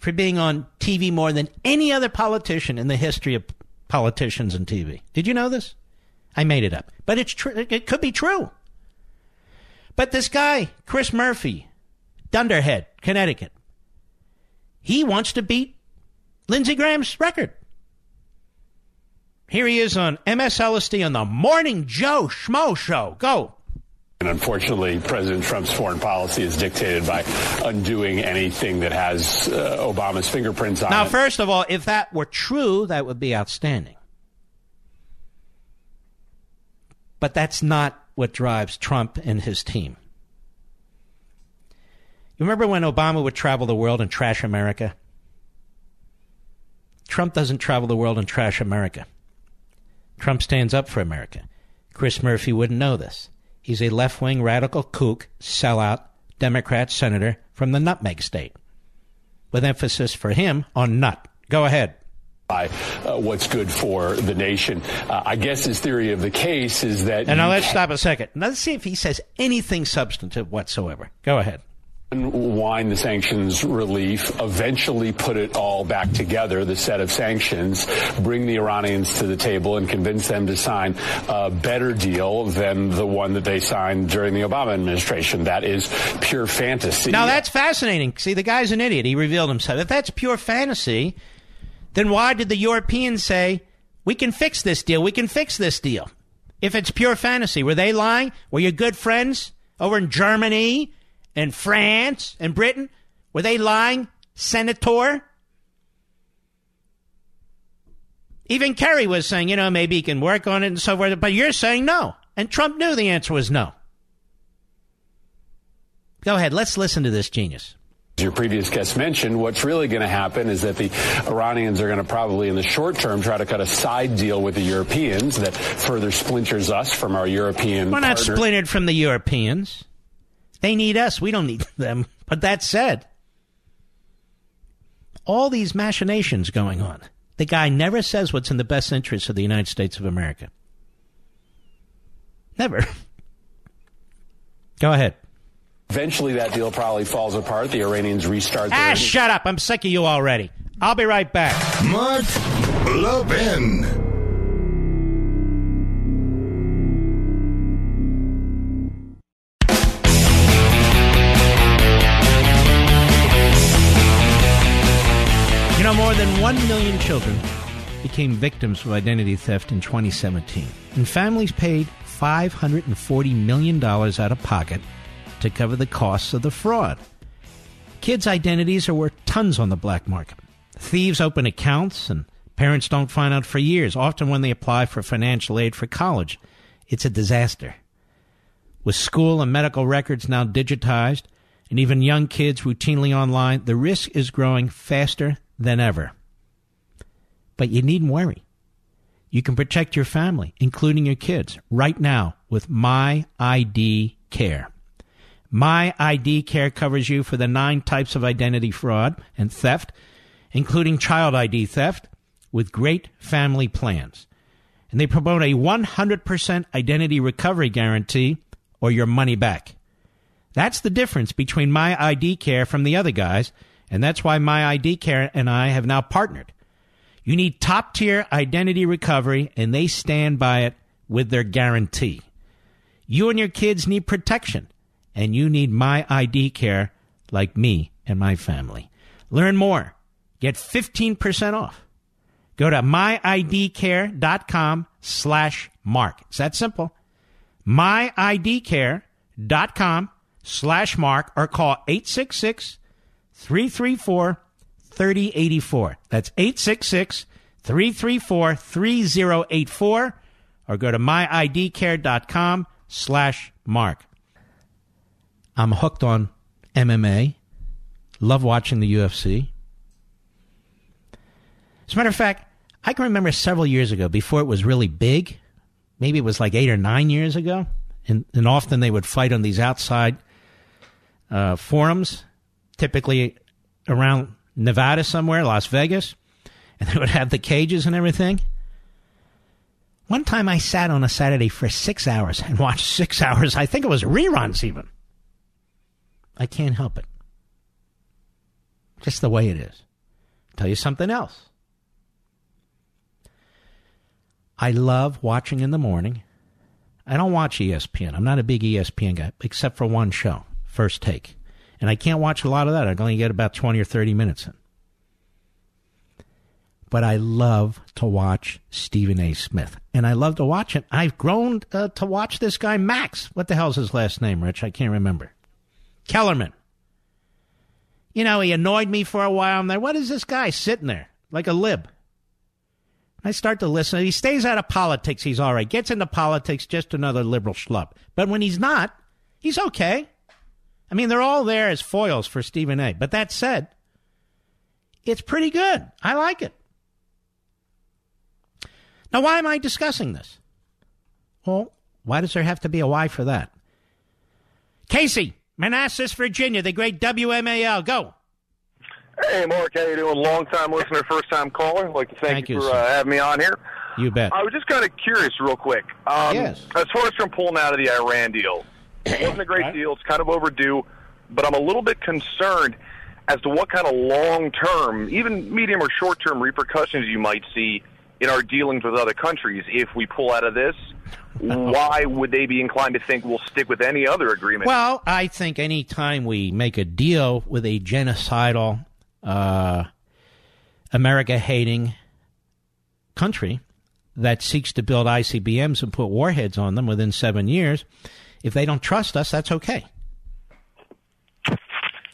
for being on TV more than any other politician in the history of politicians and TV. Did you know this? I made it up, but it's true. It could be true. But this guy, Chris Murphy, Dunderhead, Connecticut, he wants to beat Lindsey Graham's record. Here he is on MSLSD on the Morning Joe Schmo Show. Go. And unfortunately, President Trump's foreign policy is dictated by undoing anything that has uh, Obama's fingerprints on it. Now, first of all, if that were true, that would be outstanding. But that's not what drives Trump and his team. You remember when Obama would travel the world and trash America? Trump doesn't travel the world and trash America. Trump stands up for America. Chris Murphy wouldn't know this. He's a left wing radical kook, sellout, Democrat senator from the Nutmeg State, with emphasis for him on nut. Go ahead. By uh, what's good for the nation. Uh, I guess his theory of the case is that And now let's stop a second. Let's see if he says anything substantive whatsoever. Go ahead. unwind the sanctions relief, eventually put it all back together, the set of sanctions, bring the Iranians to the table and convince them to sign a better deal than the one that they signed during the Obama administration. That is pure fantasy. Now that's fascinating. See, the guy's an idiot. He revealed himself. If that's pure fantasy, then why did the Europeans say, we can fix this deal? We can fix this deal. If it's pure fantasy, were they lying? Were your good friends over in Germany and France and Britain? Were they lying, Senator? Even Kerry was saying, you know, maybe he can work on it and so forth, but you're saying no. And Trump knew the answer was no. Go ahead, let's listen to this genius. As your previous guest mentioned, what's really going to happen is that the Iranians are going to probably, in the short term, try to cut a side deal with the Europeans that further splinters us from our European We're not partner. splintered from the Europeans. They need us. We don't need them. But that said, all these machinations going on. The guy never says what's in the best interest of the United States of America. Never. Go ahead. Eventually, that deal probably falls apart. The Iranians restart their. Ah, shut up. I'm sick of you already. I'll be right back. Mark Levin. You know, more than 1 million children became victims of identity theft in 2017. And families paid $540 million out of pocket to cover the costs of the fraud. Kids' identities are worth tons on the black market. Thieves open accounts, and parents don't find out for years, often when they apply for financial aid for college. It's a disaster. With school and medical records now digitized, and even young kids routinely online, the risk is growing faster than ever. But you needn't worry. You can protect your family, including your kids, right now with My ID Care. My ID Care covers you for the nine types of identity fraud and theft, including child ID theft, with great family plans. And they promote a 100% identity recovery guarantee or your money back. That's the difference between My ID Care from the other guys, and that's why My ID Care and I have now partnered. You need top tier identity recovery, and they stand by it with their guarantee. You and your kids need protection, and you need my ID care like me and my family. Learn more. Get 15% off. Go to myidcare.com slash mark. It's that simple. myidcare.com slash mark or call 866 334 3084. That's 866 334 3084 or go to myidcare.com slash mark. I'm hooked on MMA. Love watching the UFC. As a matter of fact, I can remember several years ago, before it was really big, maybe it was like eight or nine years ago, and, and often they would fight on these outside uh, forums, typically around Nevada somewhere, Las Vegas, and they would have the cages and everything. One time I sat on a Saturday for six hours and watched six hours. I think it was reruns even. I can't help it. Just the way it is. Tell you something else. I love watching in the morning. I don't watch ESPN. I'm not a big ESPN guy, except for one show, First Take. And I can't watch a lot of that. I only get about 20 or 30 minutes in. But I love to watch Stephen A. Smith. And I love to watch it. I've grown uh, to watch this guy, Max. What the hell's his last name, Rich? I can't remember. Kellerman. You know, he annoyed me for a while. I'm there. What is this guy sitting there like a lib? I start to listen. He stays out of politics. He's all right. Gets into politics, just another liberal schlub. But when he's not, he's okay. I mean, they're all there as foils for Stephen A. But that said, it's pretty good. I like it. Now, why am I discussing this? Well, why does there have to be a why for that? Casey, Manassas, Virginia, the great WMAL. Go. Hey, Mark, how you doing? Long time listener, first time caller. I'd like to thank, Thank you you, for uh, having me on here. You bet. I was just kind of curious, real quick. Um, Yes. As far as from pulling out of the Iran deal, it wasn't a great deal. It's kind of overdue, but I'm a little bit concerned as to what kind of long term, even medium or short term repercussions you might see in our dealings with other countries if we pull out of this. Why would they be inclined to think we'll stick with any other agreement? Well, I think any time we make a deal with a genocidal, uh, America hating country that seeks to build ICBMs and put warheads on them within seven years, if they don't trust us, that's okay.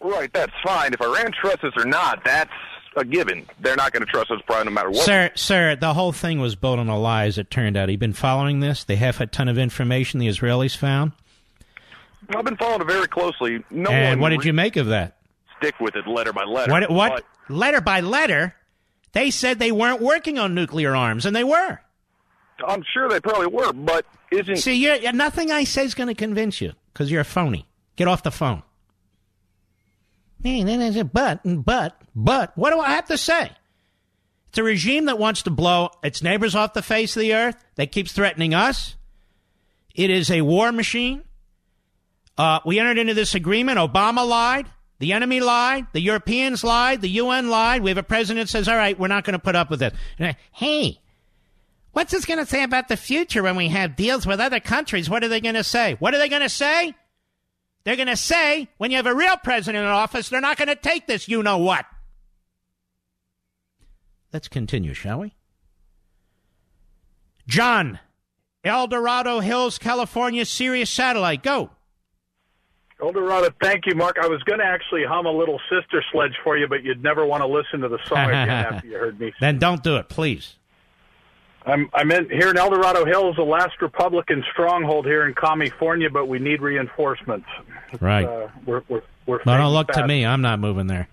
Right, that's fine. If Iran trusts us or not, that's a given. They're not going to trust us probably no matter what. Sir, sir, the whole thing was built on a lie, as it turned out. You've been following this? They have a ton of information the Israelis found. I've been following it very closely. No and what did you make of that? stick with it letter by letter. What? What? But Letter by letter, they said they weren't working on nuclear arms, and they were. I'm sure they probably were, but isn't See, you're, nothing I say is going to convince you because you're a phony. Get off the phone. Hey, then there's a but, but, but. What do I have to say? It's a regime that wants to blow its neighbors off the face of the earth, that keeps threatening us. It is a war machine. Uh, we entered into this agreement. Obama lied. The enemy lied. The Europeans lied. The UN lied. We have a president that says, all right, we're not going to put up with this. Hey, what's this going to say about the future when we have deals with other countries? What are they going to say? What are they going to say? They're going to say, when you have a real president in office, they're not going to take this you know what. Let's continue, shall we? John, El Dorado Hills, California, Sirius Satellite. Go. Eldorado, thank you, Mark. I was going to actually hum a little Sister Sledge for you, but you'd never want to listen to the song again after you heard me. Then don't do it, please. I'm I'm in, here in El Dorado Hills, the last Republican stronghold here in California, but we need reinforcements. Right. Uh, we're we're, we're No, don't look to me. I'm not moving there.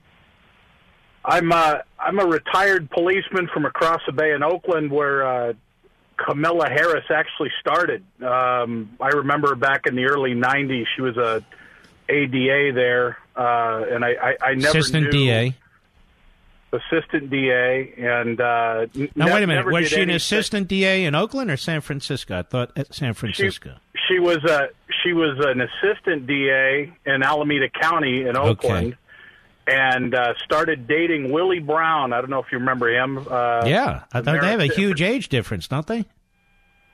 I'm uh, I'm a retired policeman from across the bay in Oakland, where uh, Camilla Harris actually started. Um, I remember back in the early '90s, she was a ADA there, uh, and I, I, I never Assistant knew DA. Assistant DA, and uh, Now, ne- wait a minute. Was she an assistant DA in Oakland or San Francisco? I thought at San Francisco. She was a she was an assistant DA in Alameda County in Oakland, and uh, started dating Willie Brown. I don't know if you remember him. Uh, yeah. I thought they have a huge age difference, don't they?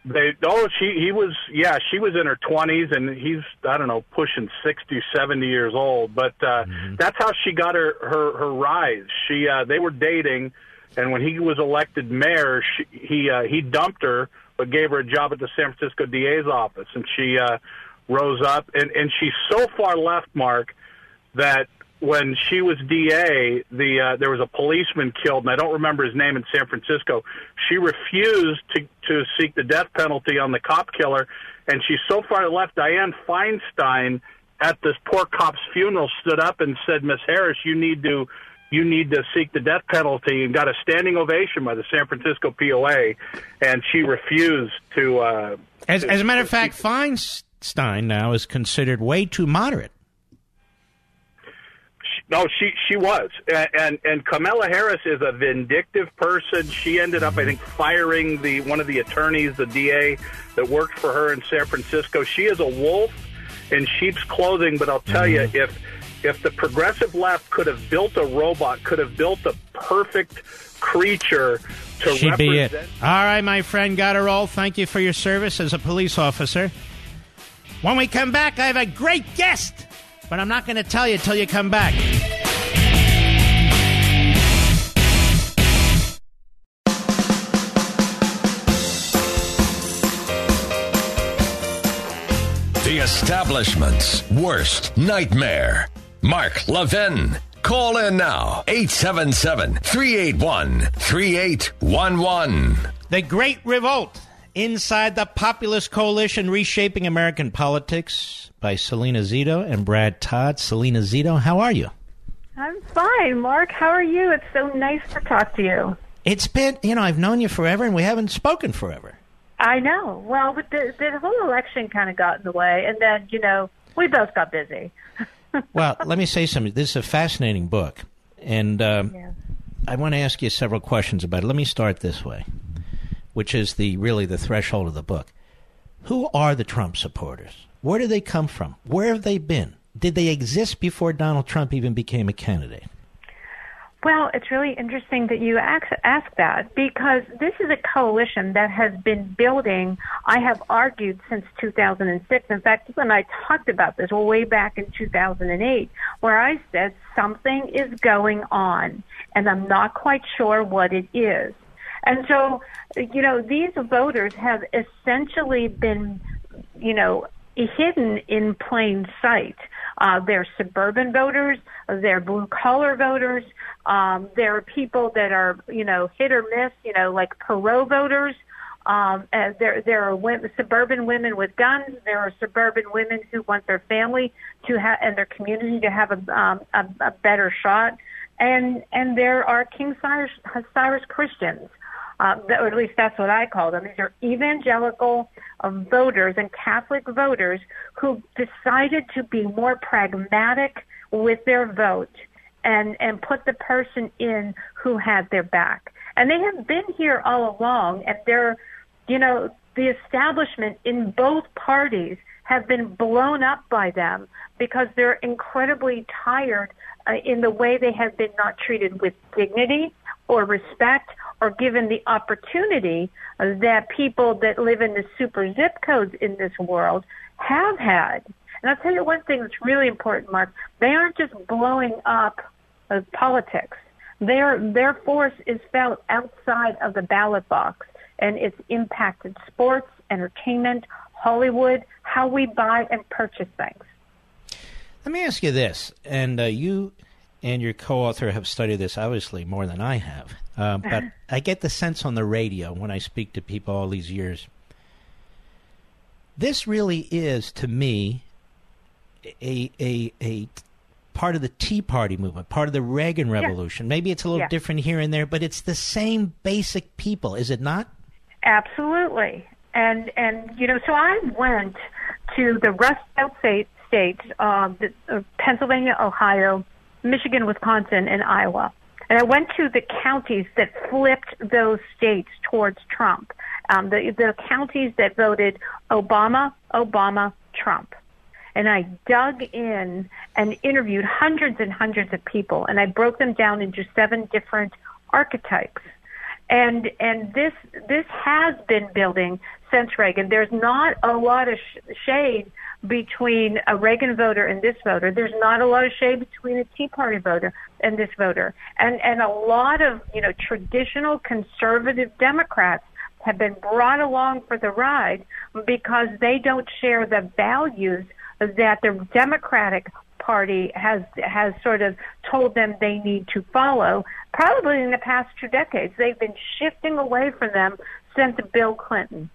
They oh she he was yeah she was in her twenties and he's I don't know pushing sixty seventy years old. But uh, that's how she got her her her rise. She uh, they were dating and when he was elected mayor she, he uh, he dumped her but gave her a job at the San Francisco DA's office. And she uh, rose up and and she's so far left Mark that when she was DA, the uh, there was a policeman killed, and I don't remember his name in San Francisco. She refused to to seek the death penalty on the cop killer, and she's so far left. Dianne Feinstein at this poor cop's funeral stood up and said, "Miss Harris, you need to." You need to seek the death penalty, and got a standing ovation by the San Francisco POA, and she refused to. Uh, As, to- as a matter of fact, Feinstein now is considered way too moderate. No, she she was, and, and and Kamala Harris is a vindictive person. She ended up, I think, firing the one of the attorneys, the DA that worked for her in San Francisco. She is a wolf in sheep's clothing. But I'll tell mm-hmm. you, if if the progressive left could have built a robot, could have built a perfect creature to She'd be it. represent. All right, my friend, got to roll. Thank you for your service as a police officer. When we come back, I have a great guest, but I'm not going to tell you till you come back. The establishment's worst nightmare. Mark Levin. Call in now. 877 381 3811. The Great Revolt Inside the Populist Coalition Reshaping American Politics by Selena Zito and Brad Todd. Selena Zito, how are you? I'm fine, Mark. How are you? It's so nice to talk to you. It's been, you know, I've known you forever and we haven't spoken forever. I know. Well, but the the whole election kind of got in the way, and then you know we both got busy. Well, let me say something. This is a fascinating book, and um, I want to ask you several questions about it. Let me start this way, which is the really the threshold of the book. Who are the Trump supporters? Where do they come from? Where have they been? Did they exist before Donald Trump even became a candidate? Well, it's really interesting that you ask, ask that because this is a coalition that has been building. I have argued since 2006. In fact, you and I talked about this way back in 2008, where I said something is going on, and I'm not quite sure what it is. And so, you know, these voters have essentially been, you know, hidden in plain sight. Uh, they're suburban voters, they're blue collar voters, um, there are people that are, you know, hit or miss, you know, like Perot voters. Um, and there, there are women, suburban women with guns. There are suburban women who want their family to have and their community to have a, um, a, a better shot. And and there are King Cyrus, Cyrus Christians, uh, that, or at least that's what I call them. These are evangelical uh, voters and Catholic voters who decided to be more pragmatic with their vote and and put the person in who had their back. And they have been here all along, and they're, you know, the establishment in both parties have been blown up by them because they're incredibly tired uh, in the way they have been not treated with dignity or respect or given the opportunity that people that live in the super zip codes in this world have had. And I'll tell you one thing that's really important, Mark. They aren't just blowing up uh, politics. Their their force is felt outside of the ballot box, and it's impacted sports, entertainment, Hollywood, how we buy and purchase things. Let me ask you this, and uh, you and your co-author have studied this obviously more than I have, uh, but I get the sense on the radio when I speak to people all these years. This really is, to me, a a a part of the Tea Party movement, part of the Reagan Revolution. Maybe it's a little Yeah. different here and there, but it's the same basic people, is it not? Absolutely. And and you know, so I went to the Rust Belt state, states, um, the, uh, Pennsylvania, Ohio, Michigan, Wisconsin, and Iowa. And I went to the counties that flipped those states towards Trump. Um, the the counties that voted Obama, Obama, Trump. And I dug in and interviewed hundreds and hundreds of people, and I broke them down into seven different archetypes. and and this this has been building since Reagan. There's not a lot of sh- shade between a Reagan voter and this voter. There's not a lot of shade between a Tea Party voter and this voter. And and a lot of, you know, traditional conservative Democrats have been brought along for the ride because they don't share the values that the Democratic Party has has sort of told them they need to follow. Probably in the past two decades, they've been shifting away from them since Bill Clinton.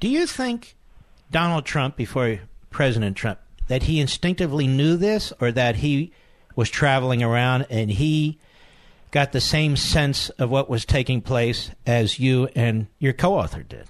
Do you think Donald Trump, before President Trump, that he instinctively knew this, or that he was traveling around and he got the same sense of what was taking place as you and your co-author did?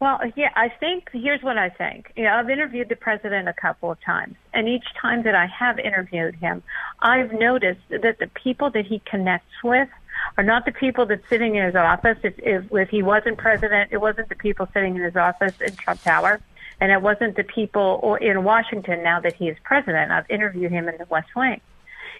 Well, yeah, I think here's what I think. You know, I've interviewed the president a couple of times, and each time that I have interviewed him, I've noticed that the people that he connects with are not the people that's sitting in his office. If, if, if he wasn't president, it wasn't the people sitting in his office in Trump Tower, and it wasn't the people in Washington now that he is president. I've interviewed him in the West Wing.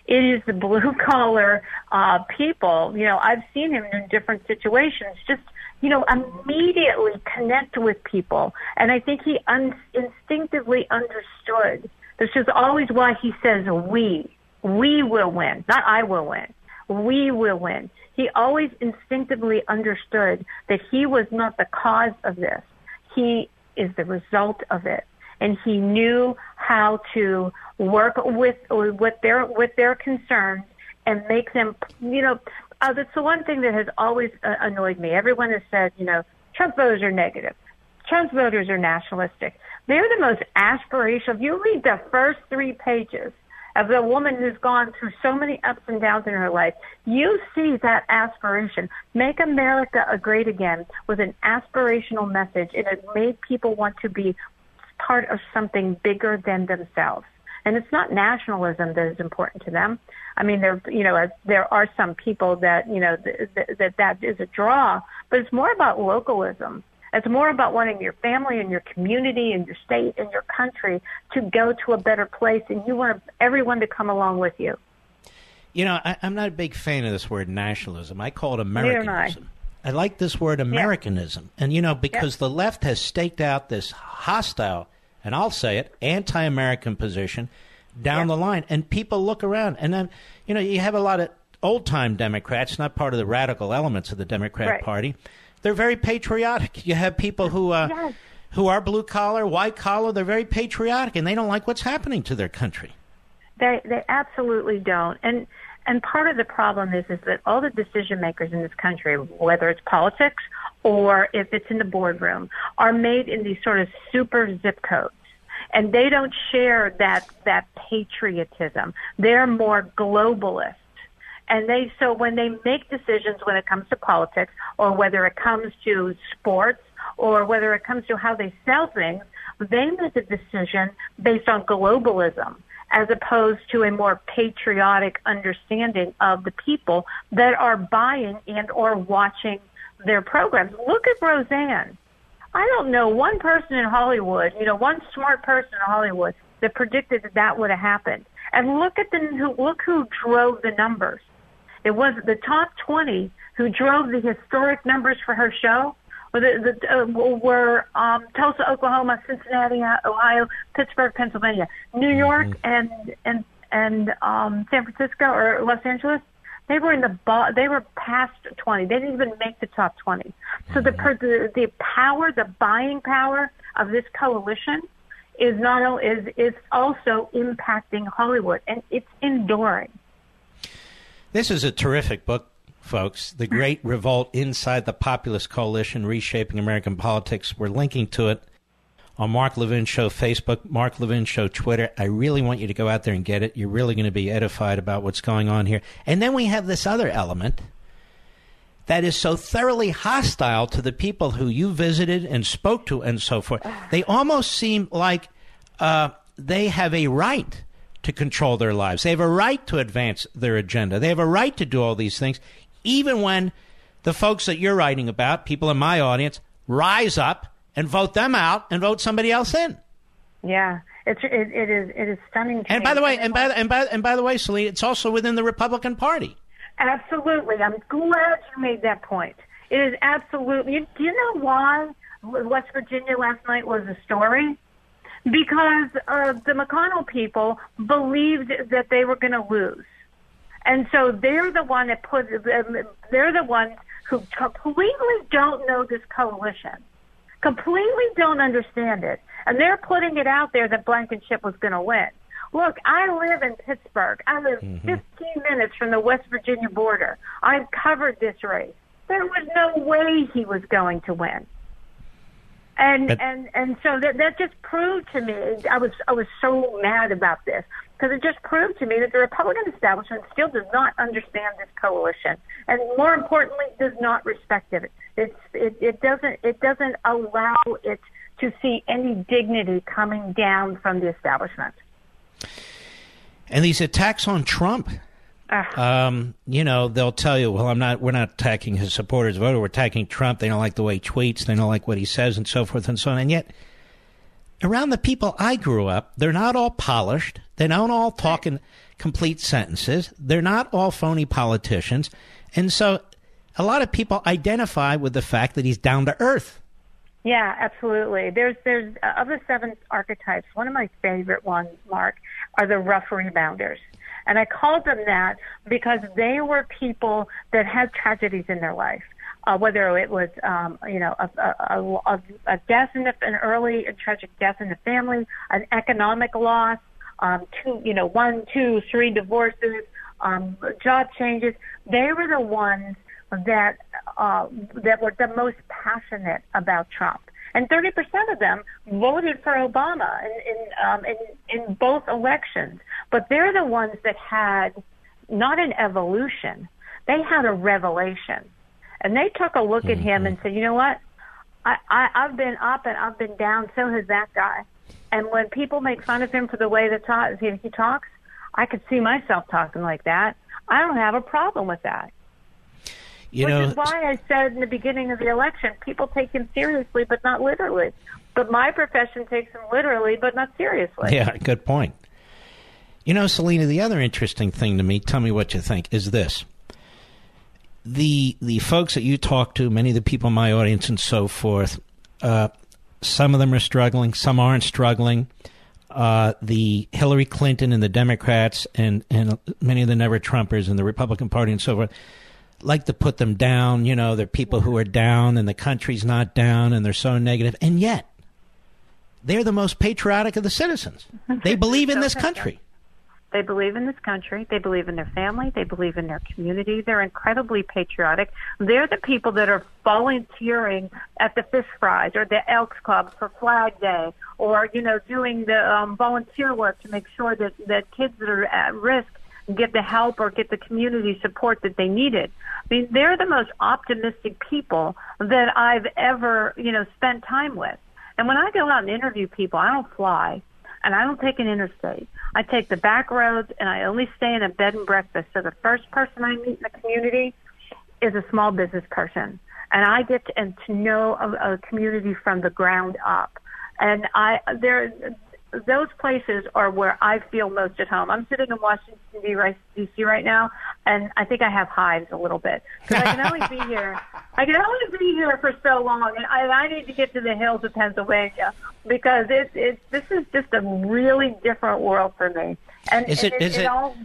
It is the blue collar uh, people. You know, I've seen him in different situations. Just you know, immediately connect with people. And I think he un- instinctively understood. This is always why he says we. We will win. Not I will win. We will win. He always instinctively understood that he was not the cause of this. He is the result of it. And he knew how to work with, with their, with their concerns and make them, you know, uh, that's the one thing that has always uh, annoyed me. Everyone has said, you know, Trump voters are negative. Trump voters are nationalistic. They're the most aspirational. If you read the first three pages of a woman who's gone through so many ups and downs in her life, you see that aspiration. Make America a great again with an aspirational message. and It made people want to be part of something bigger than themselves. And it's not nationalism that is important to them. I mean, there, you know, there are some people that, you know, th- th- that that is a draw, but it's more about localism. It's more about wanting your family and your community and your state and your country to go to a better place, and you want everyone to come along with you. You know, I, I'm not a big fan of this word nationalism. I call it Americanism. I. I like this word Americanism. Yeah. And, you know, because the left has staked out this hostile, and I'll say it, anti American position down the line. And people look around. And then, you know, you have a lot of old time Democrats, not part of the radical elements of the Democrat right. Party. They're very patriotic. You have people who. Uh, yes. Who are blue collar, white collar? They're very patriotic, and they don't like what's happening to their country. They they absolutely don't. And and part of the problem is is that all the decision makers in this country, whether it's politics or if it's in the boardroom, are made in these sort of super zip codes. And they don't share that that patriotism. They're more globalist. And they so when they make decisions when it comes to politics or whether it comes to sports or whether it comes to how they sell things, they make a decision based on globalism as opposed to a more patriotic understanding of the people that are buying and or watching their programs. Look at Roseanne. I don't know one person in Hollywood, you know, one smart person in Hollywood that predicted that that would have happened. And look at the look who drove the numbers. It was the top 20 who drove the historic numbers for her show the, the, uh, were um, Tulsa, Oklahoma, Cincinnati, Ohio, Pittsburgh, Pennsylvania, New York, mm-hmm. and and and um, San Francisco or Los Angeles. They were in the bo- they were past twenty. They didn't even make the top twenty. So the per- the, the power, the buying power of this coalition is not only is is also impacting Hollywood, and it's enduring. This is a terrific book, folks. The Great Revolt Inside the Populist Coalition Reshaping American Politics. We're linking to it on Mark Levin Show Facebook, Mark Levin Show Twitter. I really want you to go out there and get it. You're really going to be edified about what's going on here. And then we have this other element that is so thoroughly hostile to the people who you visited and spoke to and so forth. They almost seem like uh, they have a right to control their lives. They have a right to advance their agenda. They have a right to do all these things even when the folks that you're writing about, people in my audience, rise up and vote them out and vote somebody else in. Yeah, it's it, it is it is stunning. And by the way, and by and by and by the way, Celine, it's also within the Republican Party. Absolutely. I'm glad you made that point. It is absolutely. Do you know why West Virginia last night was a story? Because uh, the McConnell people believed that they were going to lose. And so they're the one that put, they're the ones who completely don't know this coalition, completely don't understand it. And they're putting it out there that Blankenship was going to win. Look, I live in Pittsburgh. I live Mm-hmm. 15 minutes from the West Virginia border. I've covered this race. There was no way he was going to win. And But- and and so that that just proved to me I was I was so mad about this because it just proved to me that the Republican establishment still does not understand this coalition and more importantly does not respect it. It's it, it doesn't it doesn't allow it to see any dignity coming down from the establishment. And these attacks on Trump, um, you know, they'll tell you, well, I'm not, we're not attacking his supporters, voter, we're attacking Trump. They don't like the way he tweets, they don't like what he says, and so forth and so on. And yet, around the people I grew up, they're not all polished. They don't all talk in complete sentences. They're not all phony politicians. And so, a lot of people identify with the fact that he's down to earth. Yeah, absolutely. There's there's uh, of the seven archetypes. One of my favorite ones, Mark, are the rough rebounders, and I called them that because they were people that had tragedies in their life. Uh, whether it was, um, you know, a, a, a, a death in the, an early and tragic death in the family, an economic loss, um, two, you know, one, two, three divorces, um, job changes. They were the ones that uh, that were the most passionate about Trump, and 30% of them voted for Obama in in, um, in in both elections. But they're the ones that had not an evolution; they had a revelation, and they took a look at him and said, "You know what? I, I I've been up and I've been down. So has that guy." And when people make fun of him for the way that ta- he, he talks, I could see myself talking like that. I don't have a problem with that. You Which know, is why I said in the beginning of the election, people take him seriously, but not literally. But my profession takes him literally, but not seriously. Yeah, good point. You know, Selena, the other interesting thing to me, tell me what you think, is this. The the folks that you talk to, many of the people in my audience and so forth, uh, some of them are struggling, some aren't struggling. Uh, the Hillary Clinton and the Democrats and, and many of the never Trumpers and the Republican Party and so forth like to put them down. You know, they're people who are down and the country's not down and they're so negative. And yet, they're the most patriotic of the citizens. They believe in this country. They believe in this country. They believe in their family. They believe in their community. They're incredibly patriotic. They're the people that are volunteering at the Fish Fries or the Elks Club for Flag Day, or you know, doing the um, volunteer work to make sure that that kids that are at risk get the help or get the community support that they needed. I mean, they're the most optimistic people that I've ever you know spent time with. And when I go out and interview people, I don't fly and I don't take an interstate. I take the back roads and I only stay in a bed and breakfast. So the first person I meet in the community is a small business person. And I get to, and to know a, a community from the ground up. And I, there, those places are where I feel most at home. I'm sitting in Washington D.C. right now, and I think I have hives a little bit because I can only be here. I can only be here for so long, and I, I need to get to the hills of Pennsylvania because it's it's this is just a really different world for me. And Is and it- is it- all,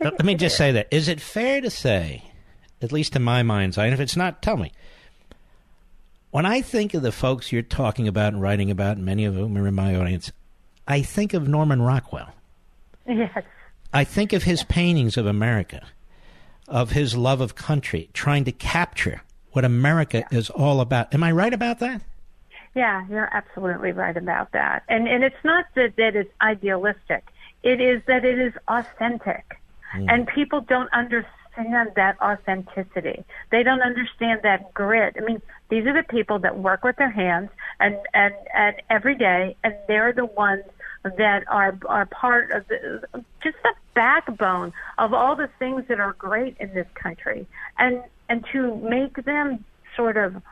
Let me just say that. Is it fair to say, at least in my mind's eye, and if it's not, tell me. When I think of the folks you're talking about and writing about, and many of whom are in my audience, I think of Norman Rockwell. yes. I think of his paintings of America, of his love of country, trying to capture what America is all about. Am I right about that? Yeah, you're absolutely right about that. And and it's not that that it's idealistic. It is that it is authentic. Hmm. And people don't understand that authenticity. They don't understand that grit. I mean, these are the people that work with their hands and and and every day and they're the ones that are are part of the just the backbone of all the things that are great in this country. And and to make them sort of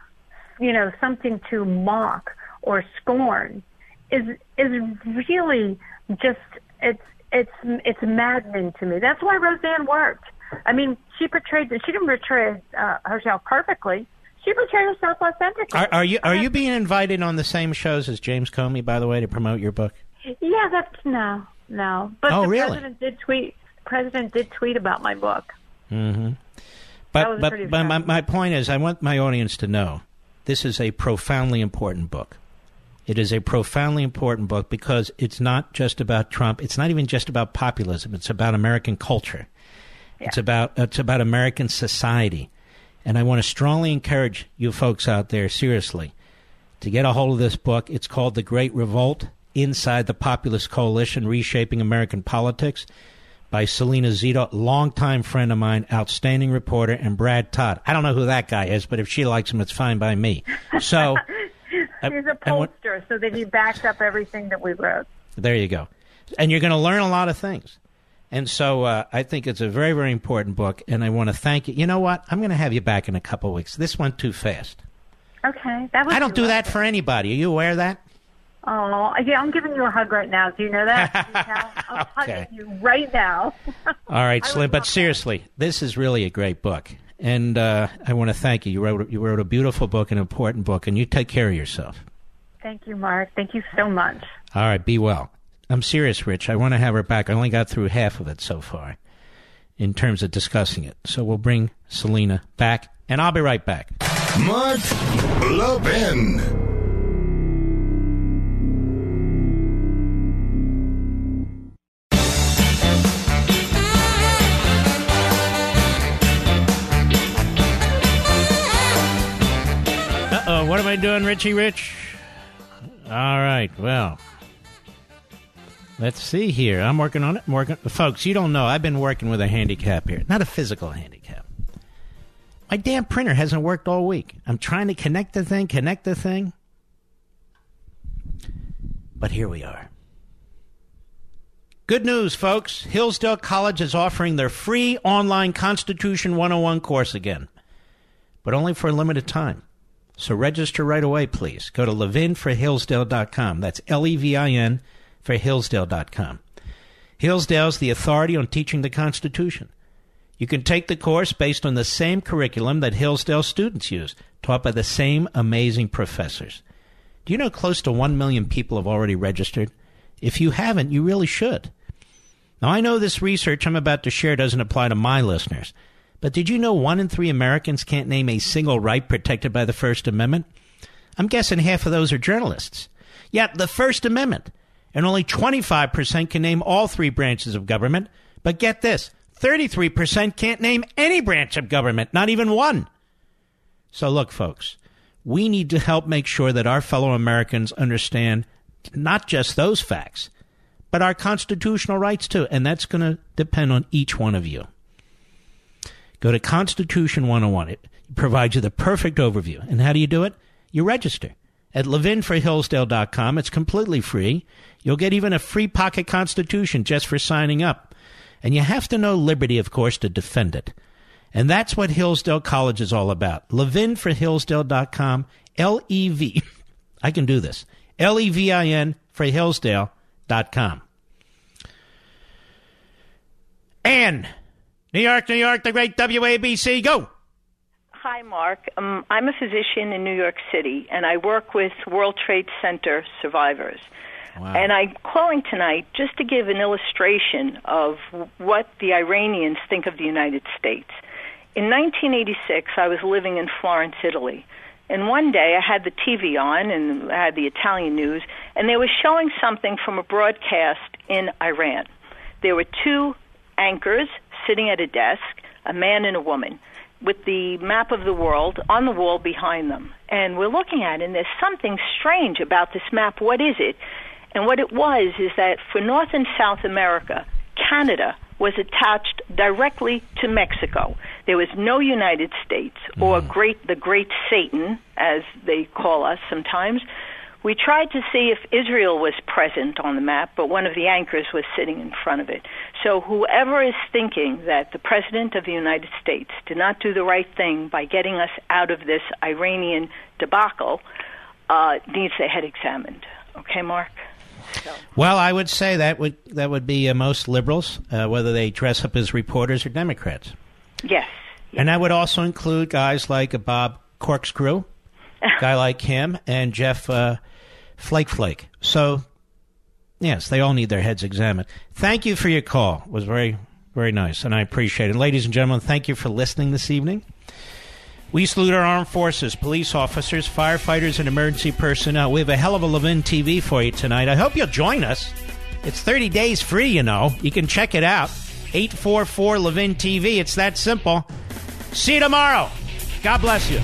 you know something to mock or scorn is is really just it's it's it's maddening to me. That's why Roseanne worked. I mean, she portrayed. She didn't portray uh, herself perfectly. She portrayed herself authentically. Are, are you are you being invited on the same shows as James Comey, by the way, to promote your book? Yeah, that's no, no. But Oh, the really? president did tweet. President did tweet about my book. Mm-hmm. But but, but my, my point is, I want my audience to know this is a profoundly important book. It is a profoundly important book because it's not just about Trump. It's not even just about populism. It's about American culture. It's about it's about American society. And I want to strongly encourage you folks out there, seriously, to get a hold of this book. It's called The Great Revolt Inside the Populist Coalition Reshaping American Politics by Selena Zito, longtime friend of mine, outstanding reporter, and Brad Todd. I don't know who that guy is, but if she likes him, it's fine by me. So He's a pollster, so that he backed up everything that we wrote. there you go. And you're going to learn a lot of things. And so uh, I think it's a very, very important book, and I want to thank you. You know what? I'm going to have you back in a couple of weeks. This went too fast. Okay, that was. I don't do that for anybody. Are you aware of that? Oh, yeah, I'm giving you a hug right now. Do you know that? Do you know? I'm Okay. hugging you right now. All right, Slim. But seriously, this is really a great book, and uh, I want to thank you. You wrote you wrote a beautiful book, an important book, and you take care of yourself. Thank you, Mark. Thank you so much. All right, be well. I'm serious, Rich. I want to have her back. I only got through half of it so far in terms of discussing it. So we'll bring Selena back, and I'll be right back. Mark Levin. What am I doing, Richie Rich? All right, well. Let's see here. I'm working on it. Working. Folks, you don't know. I've been working with a handicap here. Not a physical handicap. My damn printer hasn't worked all week. I'm trying to connect the thing, connect the thing. But here we are. Good news, folks. Hillsdale College is offering their free online Constitution 101 course again, but only for a limited time. So register right away, please. Go to levinforhillsdale.com. That's L E V I N for Hillsdale.com. Hillsdale's the authority on teaching the Constitution. You can take the course based on the same curriculum that Hillsdale students use, taught by the same amazing professors. Do you know close to 1 million people have already registered? If you haven't, you really should. Now, I know this research I'm about to share doesn't apply to my listeners, but did you know one in three Americans can't name a single right protected by the First Amendment? I'm guessing half of those are journalists. Yet, the First Amendment, and only 25% can name all three branches of government, but get this 33% can't name any branch of government, not even one. So, look, folks, we need to help make sure that our fellow Americans understand not just those facts, but our constitutional rights too. And that's going to depend on each one of you. Go to Constitution 101. It provides you the perfect overview. And how do you do it? You register at levinforhillsdale.com. It's completely free. You'll get even a free pocket constitution just for signing up. And you have to know liberty, of course, to defend it. And that's what Hillsdale College is all about. levinforhillsdale.com. L E V. I can do this. L E V I N for Hillsdale.com. And New York, New York, the great WABC. Go. Hi, Mark. Um, I'm a physician in New York City, and I work with World Trade Center survivors. Wow. And I'm calling tonight just to give an illustration of what the Iranians think of the United States. In 1986, I was living in Florence, Italy. And one day I had the TV on and I had the Italian news, and they were showing something from a broadcast in Iran. There were two anchors sitting at a desk, a man and a woman, with the map of the world on the wall behind them. And we're looking at it, and there's something strange about this map. What is it? And what it was is that for North and South America, Canada was attached directly to Mexico. There was no United States or mm. great the Great Satan, as they call us sometimes. We tried to see if Israel was present on the map, but one of the anchors was sitting in front of it. So whoever is thinking that the President of the United States did not do the right thing by getting us out of this Iranian debacle uh, needs their head examined. Okay, Mark? Well, I would say that would that would be uh, most liberals, uh, whether they dress up as reporters or Democrats. Yes. And that would also include guys like Bob Corkscrew, guy like him, and Jeff uh, Flake Flake. So, yes, they all need their heads examined. Thank you for your call. It was very, very nice, and I appreciate it. Ladies and gentlemen, thank you for listening this evening. We salute our armed forces, police officers, firefighters, and emergency personnel. We have a hell of a Levin TV for you tonight. I hope you'll join us. It's 30 days free, you know. You can check it out. 844 Levin TV. It's that simple. See you tomorrow. God bless you.